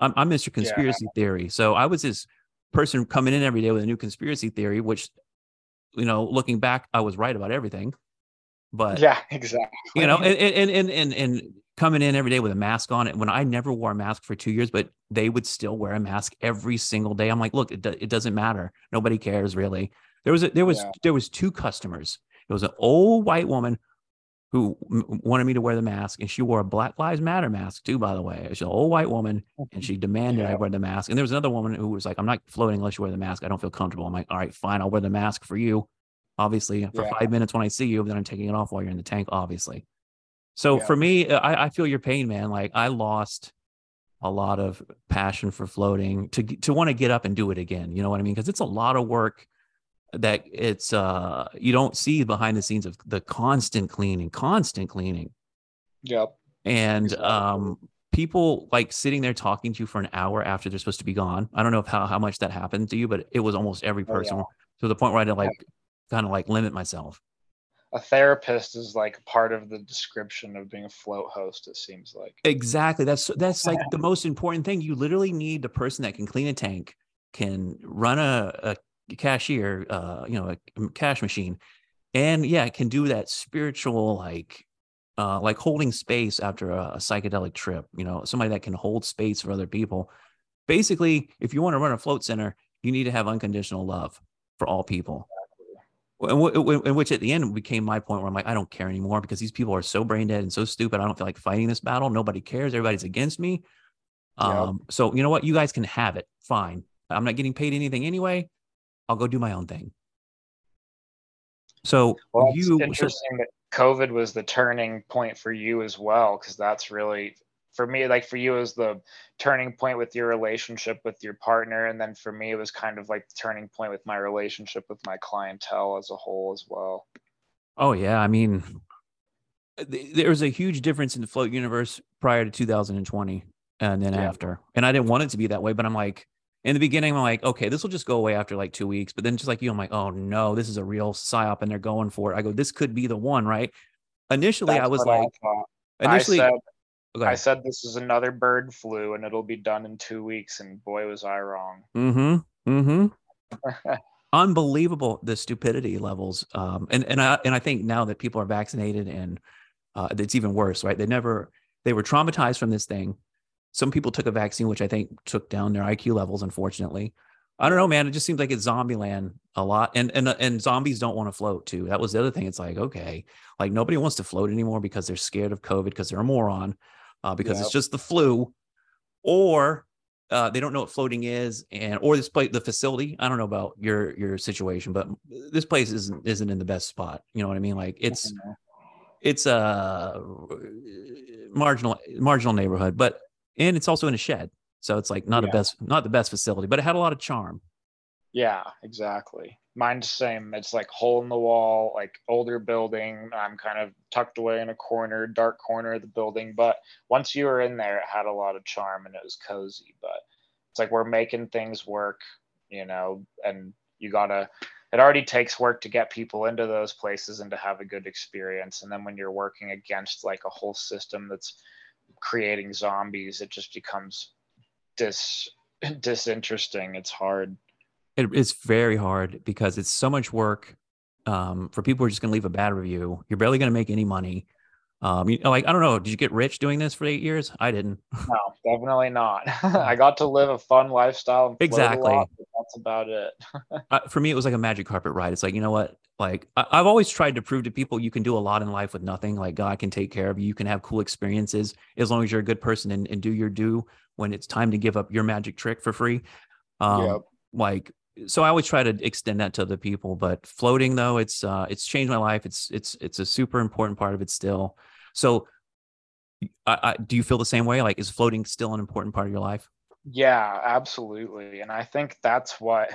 I'm, I'm Mr. Conspiracy Theory. So I was this person coming in every day with a new conspiracy theory, which, you know, looking back, I was right about everything. But yeah, exactly. you know, and and and and and coming in every day with a mask on it when I never wore a mask for two years, but they would still wear a mask every single day. I'm like, look, it, do- it doesn't matter. Nobody cares really. There was a, there was Yeah. there was two customers. It was an old white woman who m- wanted me to wear the mask, and she wore a Black Lives Matter mask too. By the way, she's an old white woman, and mm-hmm. she demanded I wear the mask. And there was another woman who was like, "I'm not floating unless you wear the mask. I don't feel comfortable." I'm like, "All right, fine, I'll wear the mask for you." Obviously, for Yeah. five minutes when I see you, then I'm taking it off while you're in the tank. Obviously, so Yeah. for me, uh, I, I feel your pain, man. Like I lost a lot of passion for floating to to want to get up and do it again. You know what I mean? Because it's a lot of work that it's uh you don't see behind the scenes of the constant cleaning, constant cleaning. Yep. And Exactly. um people like sitting there talking to you for an hour after they're supposed to be gone. I don't know if how, how much that happened to you, but it was almost every Oh, yeah. person to the point where I had to like kind of like limit myself. A therapist is like part of the description of being a float host. It seems like. Exactly. That's that's like the most important thing. You literally need the person that can clean a tank, can run a, a cashier, uh, you know, a cash machine, and yeah, can do that spiritual like uh like holding space after a, a psychedelic trip, you know, somebody that can hold space for other people. Basically, if you want to run a float center, you need to have unconditional love for all people. And wh- wh- in which at the end became my point where I'm like, I don't care anymore because these people are so brain dead and so stupid. I don't feel like fighting this battle. Nobody cares. Everybody's against me. Um, so you know what? You guys can have it. Fine. I'm not getting paid anything anyway. I'll go do my own thing. So Well, it's you so- interesting that COVID was the turning point for you as well, because that's really for me, like for you, is the turning point with your relationship with your partner, and then for me, it was kind of like the turning point with my relationship with my clientele as a whole as well. Oh yeah, I mean, th- there was a huge difference in the float universe prior to 2020, and then Yeah. after. And I didn't want it to be that way, but I'm like, in the beginning, I'm like, okay, this will just go away after like two weeks. But then, just like you, I'm like, oh no, this is a real psyop, and they're going for it. I go, this could be the one, right? Initially, I was like, thought. initially, I said, I said this is another bird flu, and it'll be done in two weeks, and boy, was I wrong. Mm-hmm. Mm-hmm. Unbelievable the stupidity levels. Um, and and I and I think now that people are vaccinated and uh, it's even worse, right? They never they were traumatized from this thing. Some people took a vaccine, which I think took down their IQ levels. Unfortunately, I don't know, man. It just seems like it's zombie land a lot, and and and zombies don't want to float too. That was the other thing. It's like okay, like nobody wants to float anymore because they're scared of COVID because they're a moron, uh, because it's just the flu, or uh, they don't know what floating is, and or this place, the facility. I don't know about your your situation, but this place isn't isn't in the best spot. You know what I mean? Like it's it's a marginal marginal neighborhood, but and it's also in a shed, so it's like not Yeah. the best not the best facility, but it had a lot of charm. Yeah, exactly. Mine's same. It's like hole in the wall, like older building. I'm kind of tucked away in a corner, dark corner of the building. But once you were in there, it had a lot of charm and it was cozy. But it's like we're making things work, you know, and you gotta it already takes work to get people into those places and to have a good experience. And then when you're working against like a whole system that's creating zombies, it just becomes dis disinteresting. It's hard. It, it's very hard because it's so much work. Um, for people who are just gonna leave a bad review, you're barely gonna make any money. Um, you like I don't know, did you get rich doing this for eight years? I didn't. No, definitely not. I got to live a fun lifestyle. And Exactly. lot, that's about it. uh, for me, it was like a magic carpet ride. It's like, you know what? Like, I, I've always tried to prove to people you can do a lot in life with nothing. Like, God can take care of you. You can have cool experiences as long as you're a good person and, and do your due when it's time to give up your magic trick for free. Um, Yep. Like, so I always try to extend that to other people. But floating, though, it's uh, it's changed my life. It's it's it's a super important part of it still. So, I, I, do you feel the same way? Like, is floating still an important part of your life? Yeah, absolutely. And I think that's what,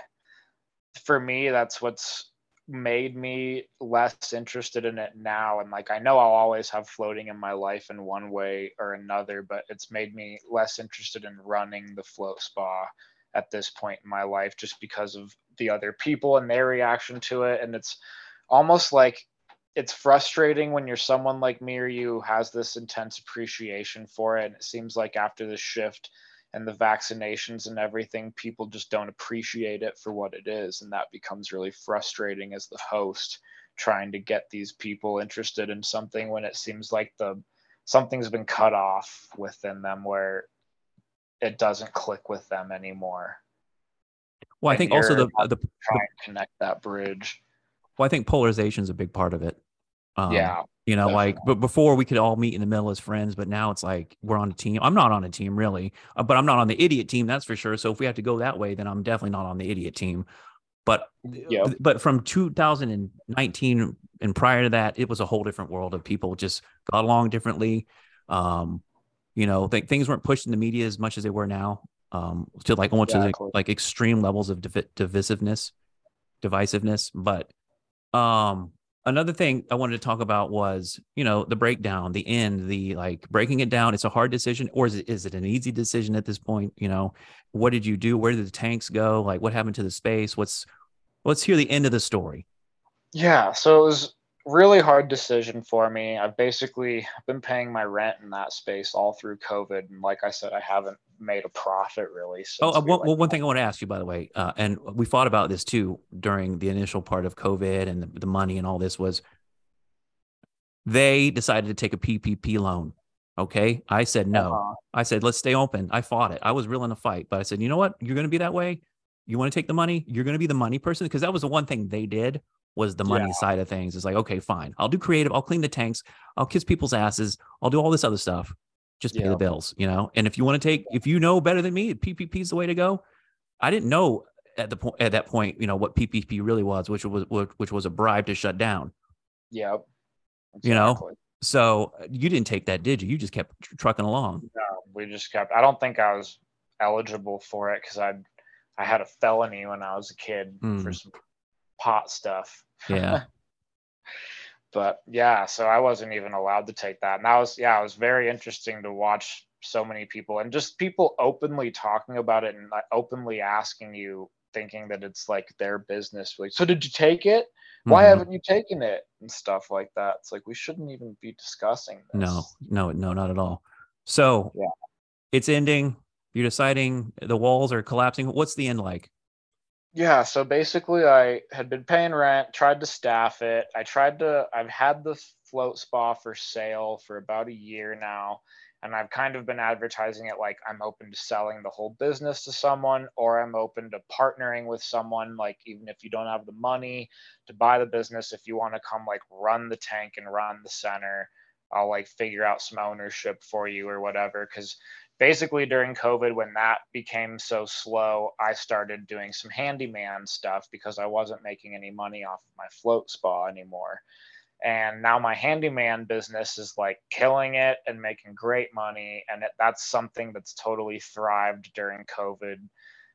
for me, that's what's made me less interested in it now. And like, I know I'll always have floating in my life in one way or another, but it's made me less interested in running the float spa at this point in my life just because of the other people and their reaction to it. And it's almost like it's frustrating when you're someone like me or you has this intense appreciation for it. And it seems like after the shift, and the vaccinations and everything, people just don't appreciate it for what it is. And that becomes really frustrating as the host trying to get these people interested in something when it seems like the something's been cut off within them where it doesn't click with them anymore. Well, I And think also the the Try and connect that bridge. well, I think polarization is a big part of it. Um, yeah. You know, like, but before we could all meet in the middle as friends, but now it's like we're on a team. I'm not on a team really, uh, but I'm not on the idiot team, that's for sure. So if we have to go that way, then I'm definitely not on the idiot team. But Yep. but from 2019 and prior to that, it was a whole different world of people just got along differently. Um, you know, th- things weren't pushed in the media as much as they were now. Um, to like almost to, like, like extreme levels of divi- divisiveness, divisiveness. But um, another thing I wanted to talk about was, you know, the breakdown, the end, the like breaking it down. It's a hard decision, or is it is it an easy decision at this point? You know, what did you do? Where did the tanks go? Like, what happened to the space? What's let's hear the end of the story. Yeah, so it was really hard decision for me. I've basically been paying my rent in that space all through COVID, and like I said, I haven't made a profit really. Oh, uh, well, one thing I want to ask you, by the way, uh, and we thought about this too during the initial part of COVID and the, the money and all this was they decided to take a PPP loan. Okay, I said no. Uh-huh. I said let's stay open. I fought it. I was real in a fight, but I said, you know what? You're going to be that way. You want to take the money? You're going to be the money person because that was the one thing they did was the money yeah. side of things. It's like, okay, fine. I'll do creative. I'll clean the tanks. I'll kiss people's asses. I'll do all this other stuff. Just pay yeah. the bills, you know? And if you want to take, if you know better than me, PPP is the way to go. I didn't know at the point, at that point, you know, what PPP really was, which was, which was a bribe to shut down. Yeah. Exactly. You know? So uh, you didn't take that, did you? You just kept trucking along. No, we just kept, I don't think I was eligible for it because I'd, I had a felony when I was a kid mm. for some pot stuff. Yeah. but yeah, so I wasn't even allowed to take that. And that was, yeah, it was very interesting to watch so many people and just people openly talking about it and openly asking you, thinking that it's like their business. Like, so did you take it? Why mm-hmm. haven't you taken it? And stuff like that. It's like we shouldn't even be discussing this. No, no, no, not at all. So yeah. it's ending. You're deciding the walls are collapsing. What's the end like? Yeah, so basically I had been paying rent, tried to staff it. I tried to I've had the float spa for sale for about a year now and I've kind of been advertising it like I'm open to selling the whole business to someone or I'm open to partnering with someone like even if you don't have the money to buy the business if you want to come like run the tank and run the center I'll like figure out some ownership for you or whatever cuz basically during COVID, when that became so slow, I started doing some handyman stuff because I wasn't making any money off of my float spa anymore. And now my handyman business is like killing it and making great money. And it, that's something that's totally thrived during COVID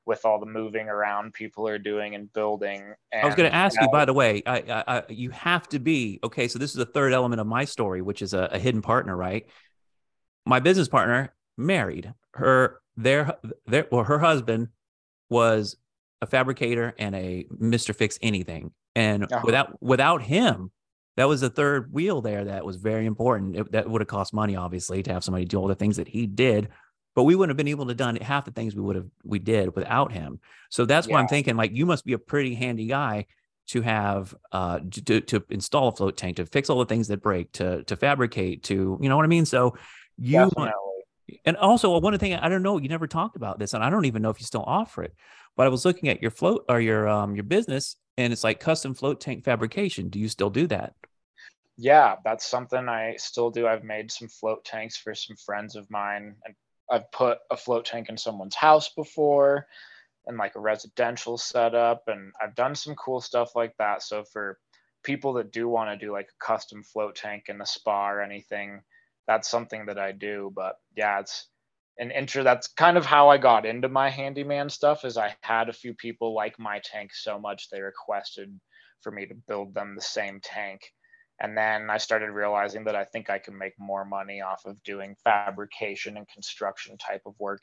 with all the moving around people are doing and building. And, I was going to ask you, by the way, I, I, I, you have to be okay. So this is the third element of my story, which is a, a hidden partner, right? My business partner married. Her their their well, her husband was a fabricator and a Mr. Fix anything. And uh-huh. without without him, that was the third wheel there that was very important. It, that would have cost money, obviously, to have somebody do all the things that he did. But we wouldn't have been able to done half the things we would have we did without him. So that's yeah. why I'm thinking like you must be a pretty handy guy to have uh to, to install a float tank, to fix all the things that break, to to fabricate, to you know what I mean. So you want, and also one thing I don't know, you never talked about this, and I don't even know if you still offer it. But I was looking at your float or your um your business, and it's like custom float tank fabrication. Do you still do that? Yeah, that's something I still do. I've made some float tanks for some friends of mine, and I've put a float tank in someone's house before, and like a residential setup, and I've done some cool stuff like that. So for people that do want to do like a custom float tank in a spa or anything, that's something that I do. But yeah, it's an intro. That's kind of how I got into my handyman stuff. Is I had a few people like my tank so much they requested for me to build them the same tank. And then I started realizing that I think I can make more money off of doing fabrication and construction type of work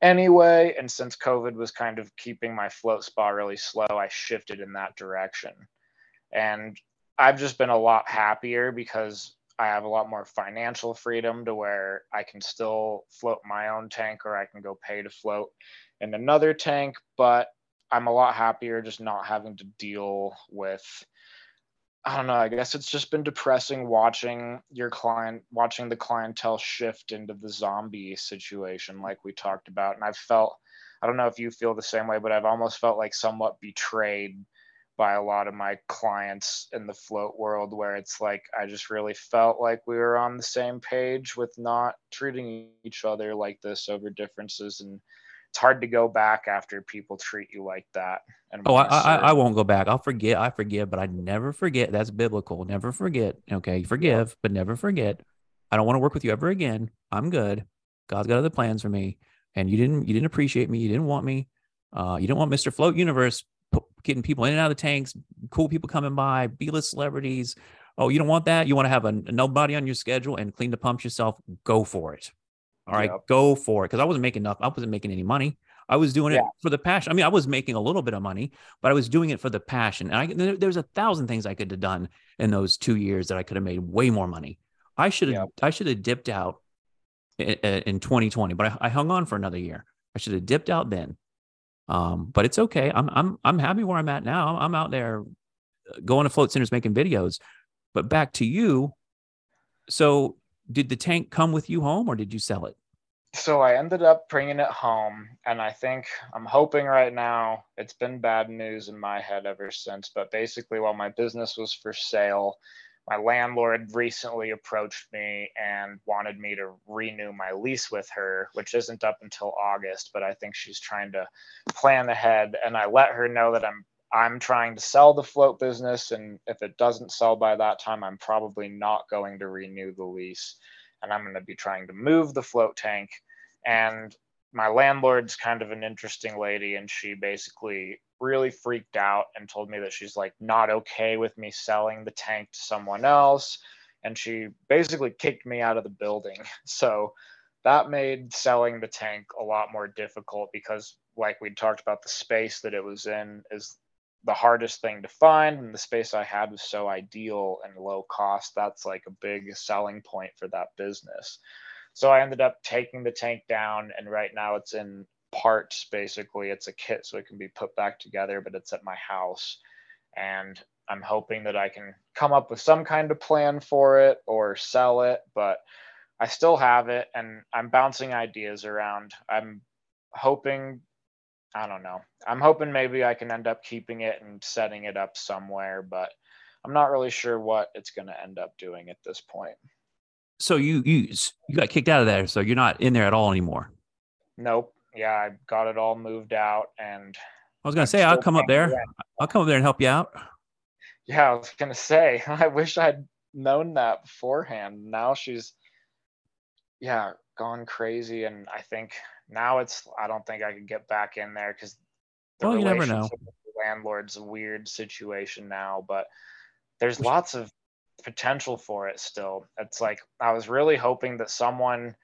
anyway. And since COVID was kind of keeping my float spa really slow, I shifted in that direction. And I've just been a lot happier because I have a lot more financial freedom to where I can still float my own tank or I can go pay to float in another tank, but I'm a lot happier just not having to deal with I don't know, I guess it's just been depressing watching your client watching the clientele shift into the zombie situation like we talked about. And I've felt I don't know if you feel the same way, but I've almost felt like somewhat betrayed by a lot of my clients in the float world where it's like I just really felt like we were on the same page with not treating each other like this over differences and it's hard to go back after people treat you like that. And oh, I, I, I, won't go back. I'll forget. I forgive, but I never forget. That's biblical. Never forget. Okay, forgive, yeah. but never forget. I don't want to work with you ever again. I'm good. God's got other plans for me, and you didn't. You didn't appreciate me. You didn't want me. Uh, you didn't want Mr. Float Universe getting people in and out of the tanks, cool people coming by, B-list celebrities. Oh, you don't want that? You want to have a, a nobody on your schedule and clean the pumps yourself? Go for it. All right, Yep. go for it. Because I wasn't making enough. I wasn't making any money. I was doing it Yeah. for the passion. I mean, I was making a little bit of money, but I was doing it for the passion. And I, there- there's a thousand things I could have done in those two years that I could have made way more money. I should have. Yep. I should have dipped out i- i- in 2020, but I, I hung on for another year. I should have dipped out then. Um, but it's okay. I'm I'm I'm happy where I'm at now. I'm out there uh, going to float centers making videos. But back to you. So, did the tank come with you home, or did you sell it? so I ended up bringing it home, and I think I'm hoping right now it's been bad news in my head ever since. But basically, while my business was for sale, my landlord recently approached me and wanted me to renew my lease with her, which isn't up until August. But I think she's trying to plan ahead, and I let her know that I'm I'm trying to sell the float business, and if it doesn't sell by that time, I'm probably not going to renew the lease and I'm going to be trying to move the float tank. And my landlord's kind of an interesting lady, and she basically really freaked out and told me that she's like not okay with me selling the tank to someone else. And she basically kicked me out of the building. So that made selling the tank a lot more difficult because, like we talked about, the space that it was in is the hardest thing to find and the space i had was so ideal and low cost that's like a big selling point for that business so i ended up taking the tank down and right now it's in parts basically it's a kit so it can be put back together but it's at my house and i'm hoping that i can come up with some kind of plan for it or sell it but i still have it and i'm bouncing ideas around i'm hoping I don't know. I'm hoping maybe I can end up keeping it and setting it up somewhere, but I'm not really sure what it's going to end up doing at this point. So you you you got kicked out of there, so you're not in there at all anymore. Nope. Yeah, I got it all moved out and I was gonna I'm say I'll come up there. I'll come up there and help you out. yeah, I was going to say I wish I'd known that beforehand. Now she's yeah, gone crazy and I think now it's I don't think I could get back in there cuz the Well, you never know. the landlord's weird situation now, but there's lots of potential for it still. It's like I was really hoping that someone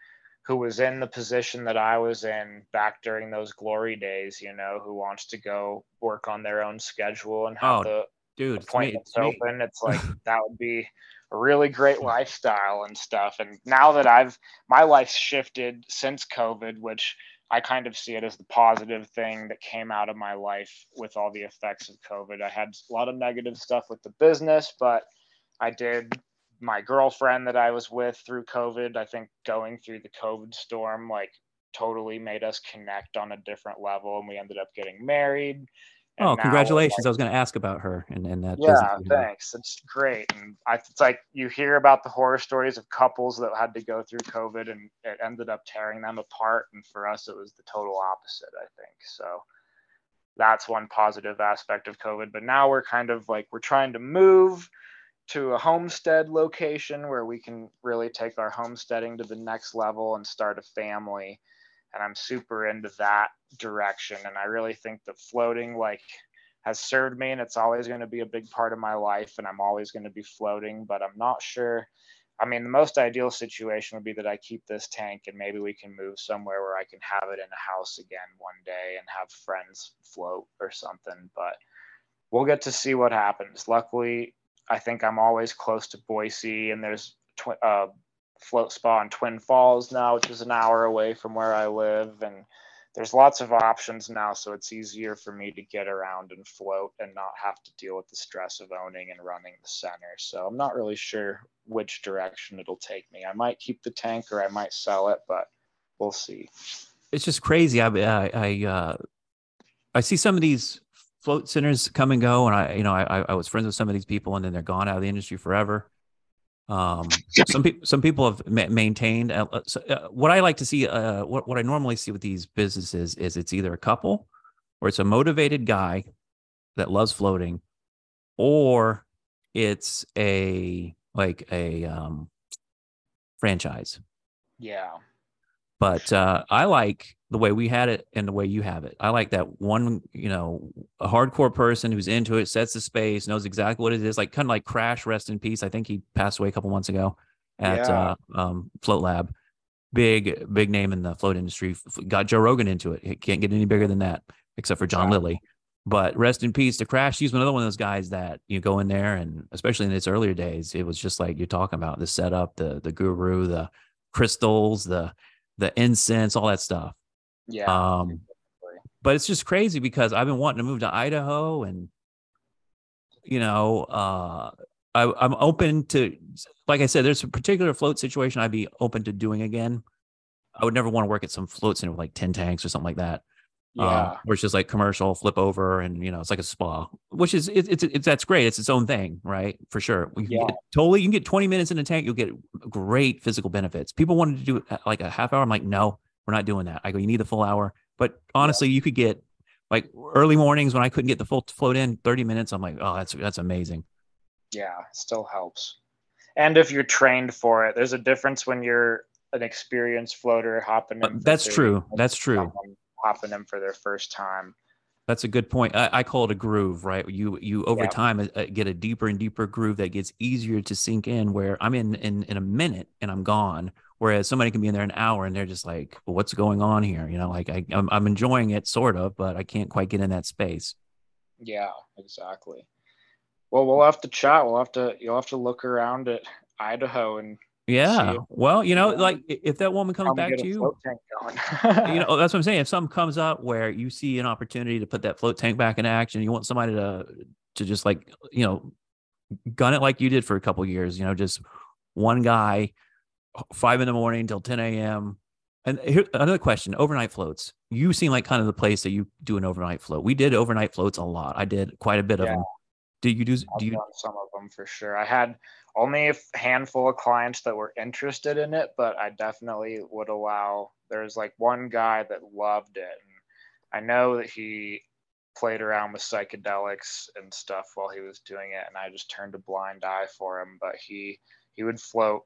who was in the position that I was in back during those glory days, you know, who wants to go work on their own schedule and have Oh, the Dude, it's me, appointments it's me. open. It's like that would be a really great lifestyle and stuff. And now that I've my life's shifted since COVID, which I kind of see it as the positive thing that came out of my life with all the effects of COVID. I had a lot of negative stuff with the business, but I did my girlfriend that I was with through COVID. I think going through the COVID storm like totally made us connect on a different level and we ended up getting married. And Oh, congratulations! like, I was going to ask about her and and that. yeah, thanks. It's great. And I, it's like you hear about the horror stories of couples that had to go through COVID and it ended up tearing them apart. And for us, it was the total opposite, I think. So that's one positive aspect of COVID. But now we're kind of like, we're trying to move to a homestead location where we can really take our homesteading to the next level and start a family. And I'm super into that direction. And I really think that floating, like, has served me and it's always going to be a big part of my life and I'm always going to be floating, but I'm not sure. I mean, the most ideal situation would be that I keep this tank and maybe we can move somewhere where I can have it in a house again one day and have friends float or something, but we'll get to see what happens. Luckily, I think I'm always close to Boise and there's tw- uh, float spa in Twin Falls now, which is an hour away from where I live and there's lots of options now, so it's easier for me to get around and float and not have to deal with the stress of owning and running the center. So I'm not really sure which direction it'll take me. I might keep the tank or I might sell it, but we'll see. It's just crazy. I I I, uh, I see some of these float centers come and go, and I you know I I was friends with some of these people, and then they're gone out of the industry forever. Um, some people some people have ma- maintained. Uh, uh, so, uh, what I like to see, uh, what what I normally see with these businesses is it's either a couple, or it's a motivated guy that loves floating, or it's a like a um, franchise. Yeah. But uh, I like the way we had it and the way you have it. I like that one, you know, a hardcore person who's into it, sets the space, knows exactly what it is. Like kind of like Crash, rest in peace. I think he passed away a couple months ago at Yeah. uh, um, Float Lab. Big, big name in the float industry. Got Joe Rogan into it. It can't get any bigger than that, except for John Exactly. Lilly. But rest in peace to Crash. He's another one of those guys that you go in there, and especially in its earlier days, it was just like you're talking about the setup, the the guru, the crystals, the the incense, all that stuff. Yeah. Um, exactly. but it's just crazy because I've been wanting to move to Idaho and you know, uh I, I'm open to like I said, there's a particular float situation I'd be open to doing again. I would never want to work at some float center with like 10 tanks or something like that. yeah. Um, where it's just like commercial flip over and you know, it's like a spa, which is it, it's it's that's great. It's its own thing, right? For sure. Can Yeah. totally you can get 20 minutes in a tank, you'll get great physical benefits. People wanted to do uh, like a half hour. I'm like, no, we're not doing that. I go, you need the full hour. But honestly, you could get like early mornings when I couldn't get the full float in 30 minutes. I'm like, oh, that's that's amazing. yeah, still helps. And if you're trained for it, there's a difference when you're an experienced floater hopping Uh, in. that's true. That's true. Hopping in for their first time. That's a good point. I, I call it a groove, right? You you over Yeah. time uh, uh, get a deeper and deeper groove that gets easier to sink in. Where I'm in in in a minute and I'm gone. Whereas somebody can be in there an hour and they're just like, well, "What's going on here?" You know, like I I'm, I'm enjoying it sort of, but I can't quite get in that space. Yeah, exactly. Well, we'll have to chat. We'll have to. You'll have to look around at Idaho and Yeah. Well, you know, like if that woman comes back to you, float tank going. you know, that's what I'm saying. If something comes up where you see an opportunity to put that float tank back in action, you want somebody to to just like, you know, gun it like you did for a couple years, you know, just one guy, five in the morning till 10 a.m. And here another question: overnight floats. You seem like kind of the place that you do an overnight float. We did overnight floats a lot. I did quite a bit of them. Do you do? I've Do you? done some of them for sure. I had only a handful of clients that were interested in it, but I definitely would allow. There's like one guy that loved it, and I know that he played around with psychedelics and stuff while he was doing it, and I just turned a blind eye for him. But he he would float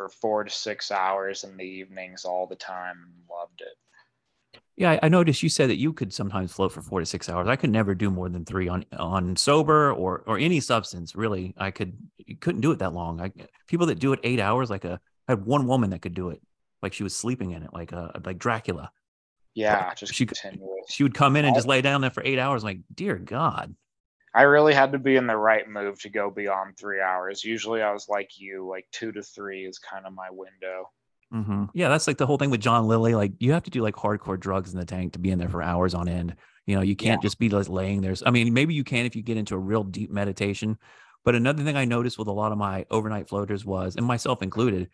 for four to six hours in the evenings all the time and loved it. Yeah, I- noticed you said that you could sometimes float for four to six hours. I could never do more than three on on sober or or any substance. Really, I could couldn't do it that long. I people that do it eight hours, like a I had one woman that could do it, like she was sleeping in it, like a like Dracula. Yeah, just she continuous. She would come in and just lay down there for eight hours. I'm like, dear God. I really had to be in the right move to go beyond three hours. Usually I was like you, like two to three is kind of my window. hmm Yeah, that's like the whole thing with John Lilly. Like you have to do like hardcore drugs in the tank to be in there for hours on end. You know, you can't just be like laying there. I mean, maybe you can if you get into a real deep meditation. But another thing I noticed with a lot of my overnight floaters was, and myself included,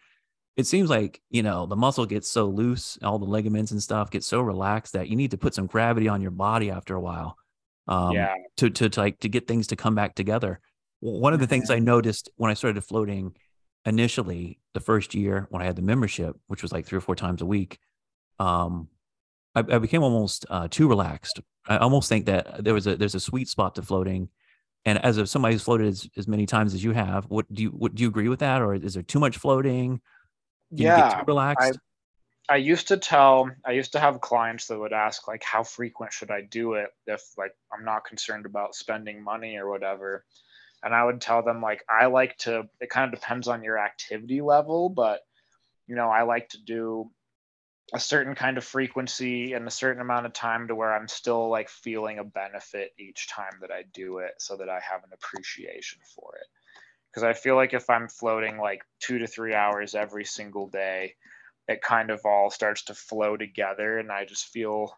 it seems like you know the muscle gets so loose, all the ligaments and stuff get so relaxed that you need to put some gravity on your body after a while. Um, yeah. to, to to like to get things to come back together. One of the things I noticed when I started floating initially the first year when I had the membership, which was like three or four times a week, um, I, I became almost uh, too relaxed. I almost think that there was a there's a sweet spot to floating. And as of somebody who's floated as, as many times as you have, what do you what do you agree with that, or is there too much floating? Get Yeah. too relaxed. I used to tell, I used to have clients that would ask, like, how frequent should I do it if, like, I'm not concerned about spending money or whatever. And I would tell them, like, I like to, it kind of depends on your activity level, but, you know, I like to do a certain kind of frequency and a certain amount of time to where I'm still like feeling a benefit each time that I do it so that I have an appreciation for it. Because I feel like if I'm floating like two to three hours every single day, it kind of all starts to flow together and I just feel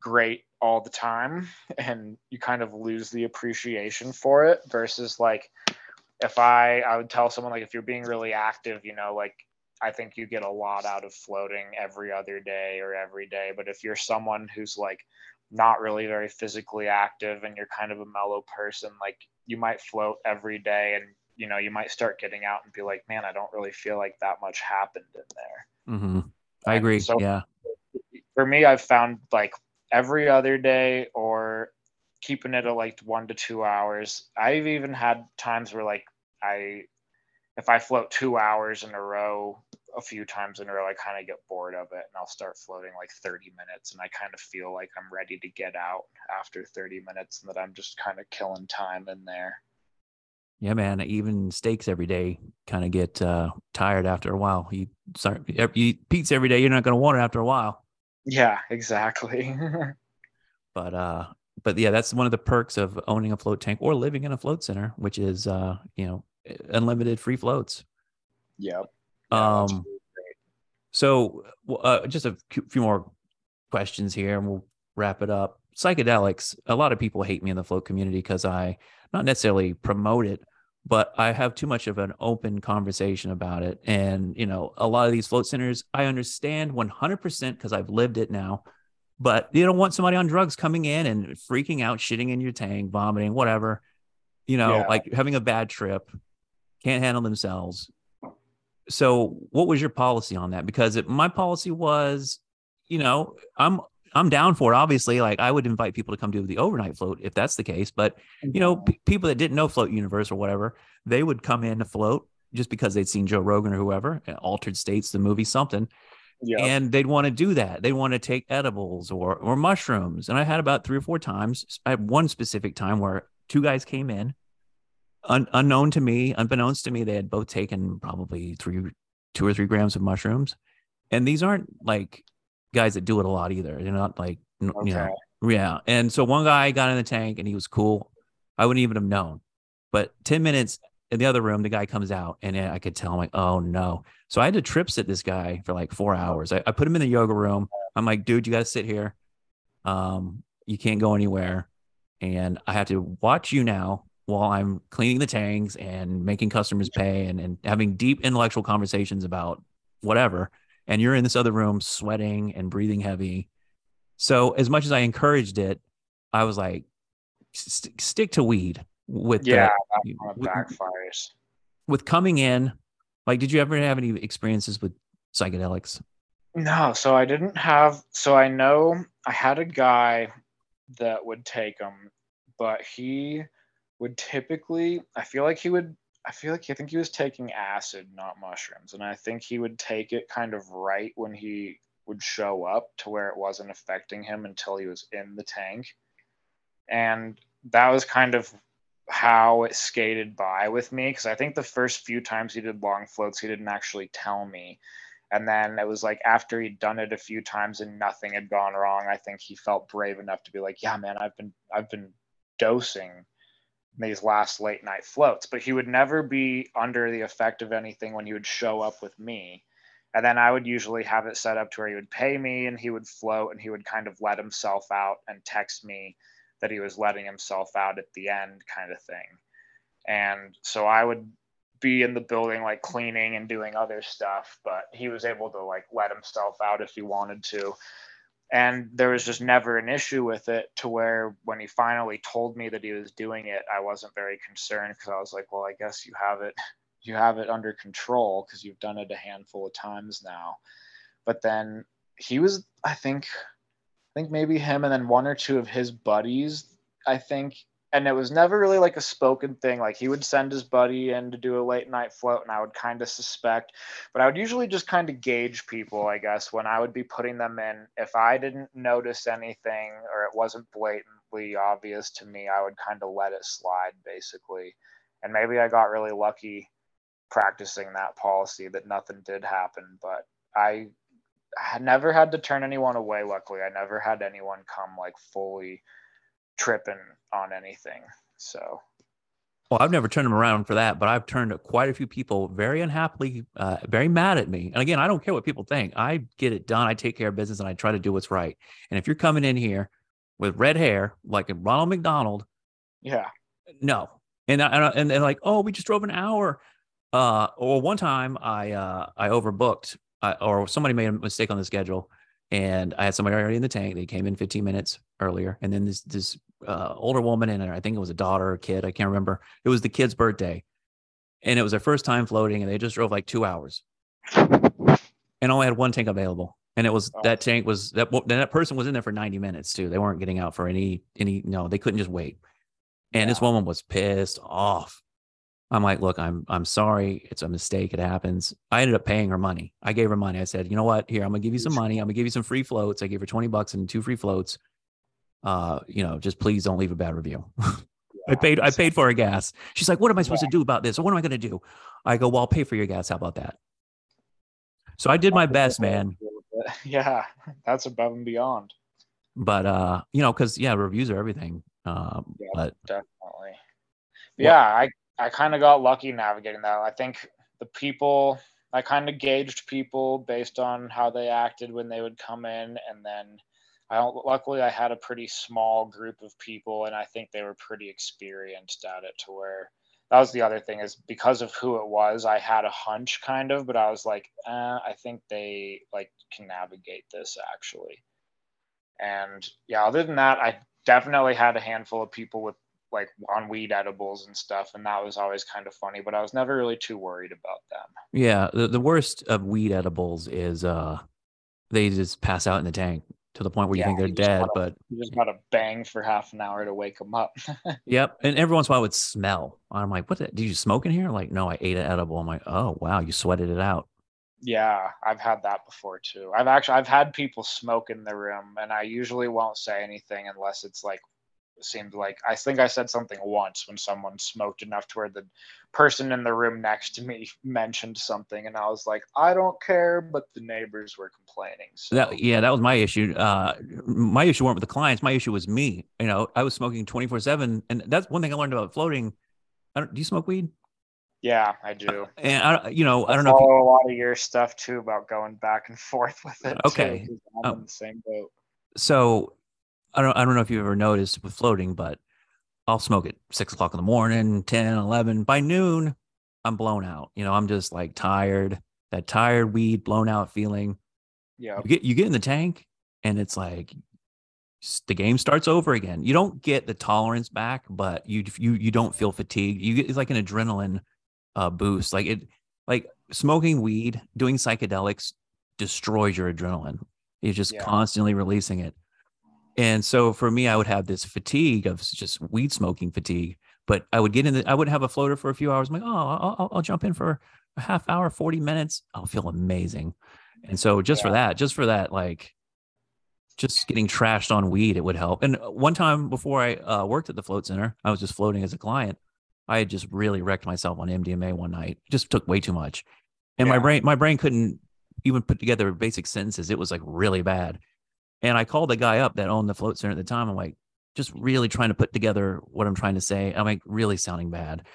great all the time and you kind of lose the appreciation for it versus like if I I would tell someone like if you're being really active, you know, like I think you get a lot out of floating every other day or every day. But if you're someone who's like not really very physically active and you're kind of a mellow person, like you might float every day and you know, you might start getting out and be like, man, I don't really feel like that much happened in there. Hmm I agree. so- yeah. For me, I've found like every other day or keeping it at like one to two hours. I've even had times where like I if I float two hours in a row a few times in a row, I kind of get bored of it and I'll start floating like 30 minutes and I kind of feel like I'm ready to get out after 30 minutes and that I'm just kind of killing time in there. Yeah, man. Even steaks every day kind of get uh, tired after a while. You start you eat pizza every day, you're not going to want it after a while. Yeah, exactly. but uh, but yeah, that's one of the perks of owning a float tank or living in a float center, which is uh, you know, unlimited free floats. Yep. Yeah, um, so uh, just a few more questions here, and we'll wrap it up. Psychedelics. A lot of people hate me in the float community because I not necessarily promote it, but I have too much of an open conversation about it. And you know, a lot of these float centers, I understand 100% because I've lived it now. But you don't want somebody on drugs coming in and freaking out, shitting in your tank, vomiting, whatever. You know, yeah. like having a bad trip, can't handle themselves so what was your policy on that because it, my policy was you know i'm i'm down for it obviously like i would invite people to come do the overnight float if that's the case but you know p- people that didn't know float universe or whatever they would come in to float just because they'd seen joe rogan or whoever eh, altered states the movie something yeah. and they'd want to do that they want to take edibles or or mushrooms and i had about three or four times i had one specific time where two guys came in un- unknown to me, unbeknownst to me, they had both taken probably three, two or three grams of mushrooms. And these aren't like guys that do it a lot either. They're not like, okay. you know, yeah. And so one guy got in the tank and he was cool. I wouldn't even have known. But 10 minutes in the other room, the guy comes out and I could tell, I'm like, oh no. So I had to trip sit this guy for like four hours. I, I put him in the yoga room. I'm like, dude, you got to sit here. Um, you can't go anywhere. And I have to watch you now while I'm cleaning the tanks and making customers pay and, and having deep intellectual conversations about whatever. And you're in this other room sweating and breathing heavy. So, as much as I encouraged it, I was like, st- stick to weed with yeah, the, with, backfires. With coming in, like, did you ever have any experiences with psychedelics? No, so I didn't have. So I know I had a guy that would take them, but he would typically I feel like he would I feel like I think he was taking acid, not mushrooms. And I think he would take it kind of right when he would show up to where it wasn't affecting him until he was in the tank. And that was kind of how it skated by with me because I think the first few times he did long floats, he didn't actually tell me. And then it was like after he'd done it a few times and nothing had gone wrong, I think he felt brave enough to be like, "Yeah, man, I've been I've been dosing these last late night floats, but he would never be under the effect of anything when he would show up with me. And then I would usually have it set up to where he would pay me and he would float and he would kind of let himself out and text me that he was letting himself out at the end, kind of thing. And so I would be in the building like cleaning and doing other stuff, but he was able to like let himself out if he wanted to and there was just never an issue with it to where when he finally told me that he was doing it i wasn't very concerned because i was like well i guess you have it you have it under control because you've done it a handful of times now. But then he was i think i think maybe him and then one or two of his buddies i think and it was never really like a spoken thing. Like he would send his buddy in to do a late night float, and I would kind of suspect, but I would usually just kind of gauge people, I guess, when I would be putting them in. If I didn't notice anything or it wasn't blatantly obvious to me, I would kind of let it slide, basically. And maybe I got really lucky practicing that policy that nothing did happen, but I had never had to turn anyone away. Luckily, I never had anyone come like fully tripping on anything. So, well, I've never turned them around for that, but I've turned quite a few people very unhappily, uh, very mad at me. And again, I don't care what people think. I get it done. I take care of business and I try to do what's right. And if you're coming in here with red hair, like Ronald McDonald, yeah, no. And and and, and like, oh, we just drove an hour. Uh, or one time I uh I overbooked, uh, or somebody made a mistake on the schedule, and I had somebody already in the tank. They came in 15 minutes earlier, and then this this uh, older woman and I think it was a daughter or kid, I can't remember. It was the kid's birthday, and it was their first time floating, and they just drove like two hours, and only had one tank available, and it was oh. that tank was that that person was in there for 90 minutes too. They weren't getting out for any any no, they couldn't just wait, and yeah. this woman was pissed off. I'm like, look, I'm I'm sorry. It's a mistake. It happens. I ended up paying her money. I gave her money. I said, you know what? Here, I'm gonna give you some money. I'm gonna give you some free floats. I gave her 20 bucks and two free floats. Uh, you know, just please don't leave a bad review. I paid I paid for her gas. She's like, what am I supposed to do about this? Or what am I gonna do? I go, well, I'll pay for your gas. How about that? So I did my best, man. Yeah, that's above and beyond. But uh, you know, because yeah, reviews are everything. Um, Yeah, but definitely. Yeah, I I kind of got lucky navigating that. I think the people I kind of gauged people based on how they acted when they would come in, and then I luckily I had a pretty small group of people, and I think they were pretty experienced at it to where that was the other thing is because of who it was, I had a hunch kind of, but I was like, uh, I think they like can navigate this actually. And yeah, other than that, I definitely had a handful of people with like on weed edibles and stuff, and that was always kind of funny. But I was never really too worried about them. yeah, the, the worst of weed edibles is uh, they just pass out in the tank to the point where you Yeah, think they're you dead. gotta- But You just gotta bang for half an hour to wake them up. Yep. And every once in a while it would smell. I'm like, what the, did you smoke in here? Like, no, I ate an edible. I'm like, oh wow, you sweated it out. yeah, I've had that before too. I've actually I've had people smoke in the room, and I usually won't say anything unless it's like seemed like I think I said something once when someone smoked enough to where the person in the room next to me mentioned something, and I was like, I don't care, but the neighbors were complaining. So That, yeah, that was my issue. Uh, my issue weren't with the clients. My issue was me. You know, I was smoking 24 seven. And that's one thing I learned about floating. I don't, do you smoke weed? yeah, I do. And I, you know, I I don't know you, a lot of your stuff too about going back and forth with it. too, I'm Um, in the same boat. so I don't, I don't know if you've ever noticed with floating, but I'll smoke at six o'clock in the morning, 10, 11. By noon, I'm blown out. You know, I'm just like tired, that tired weed, blown out feeling. Yeah, you get you get in the tank and it's like the game starts over again you don't get the tolerance back but you you you don't feel fatigued you get it's like an adrenaline uh boost like it like smoking weed doing psychedelics destroys your adrenaline you're just Yeah. constantly releasing it and so for me i would have this fatigue of just weed smoking fatigue but i would get in the i would have a floater for a few hours I'm like oh i'll, I'll, jump in for a half hour 40 minutes i'll feel amazing and so just for that, just for that, like just getting trashed on weed, it would help. And one time before I uh, worked at the float center, I was just floating as a client. I had just really wrecked myself on MDMA one night. Just took way too much. And my brain, my brain couldn't even put together basic sentences. It was like really bad. And I called the guy up that owned the float center at the time. I'm like, just really trying to put together what I'm trying to say. I'm like really sounding bad.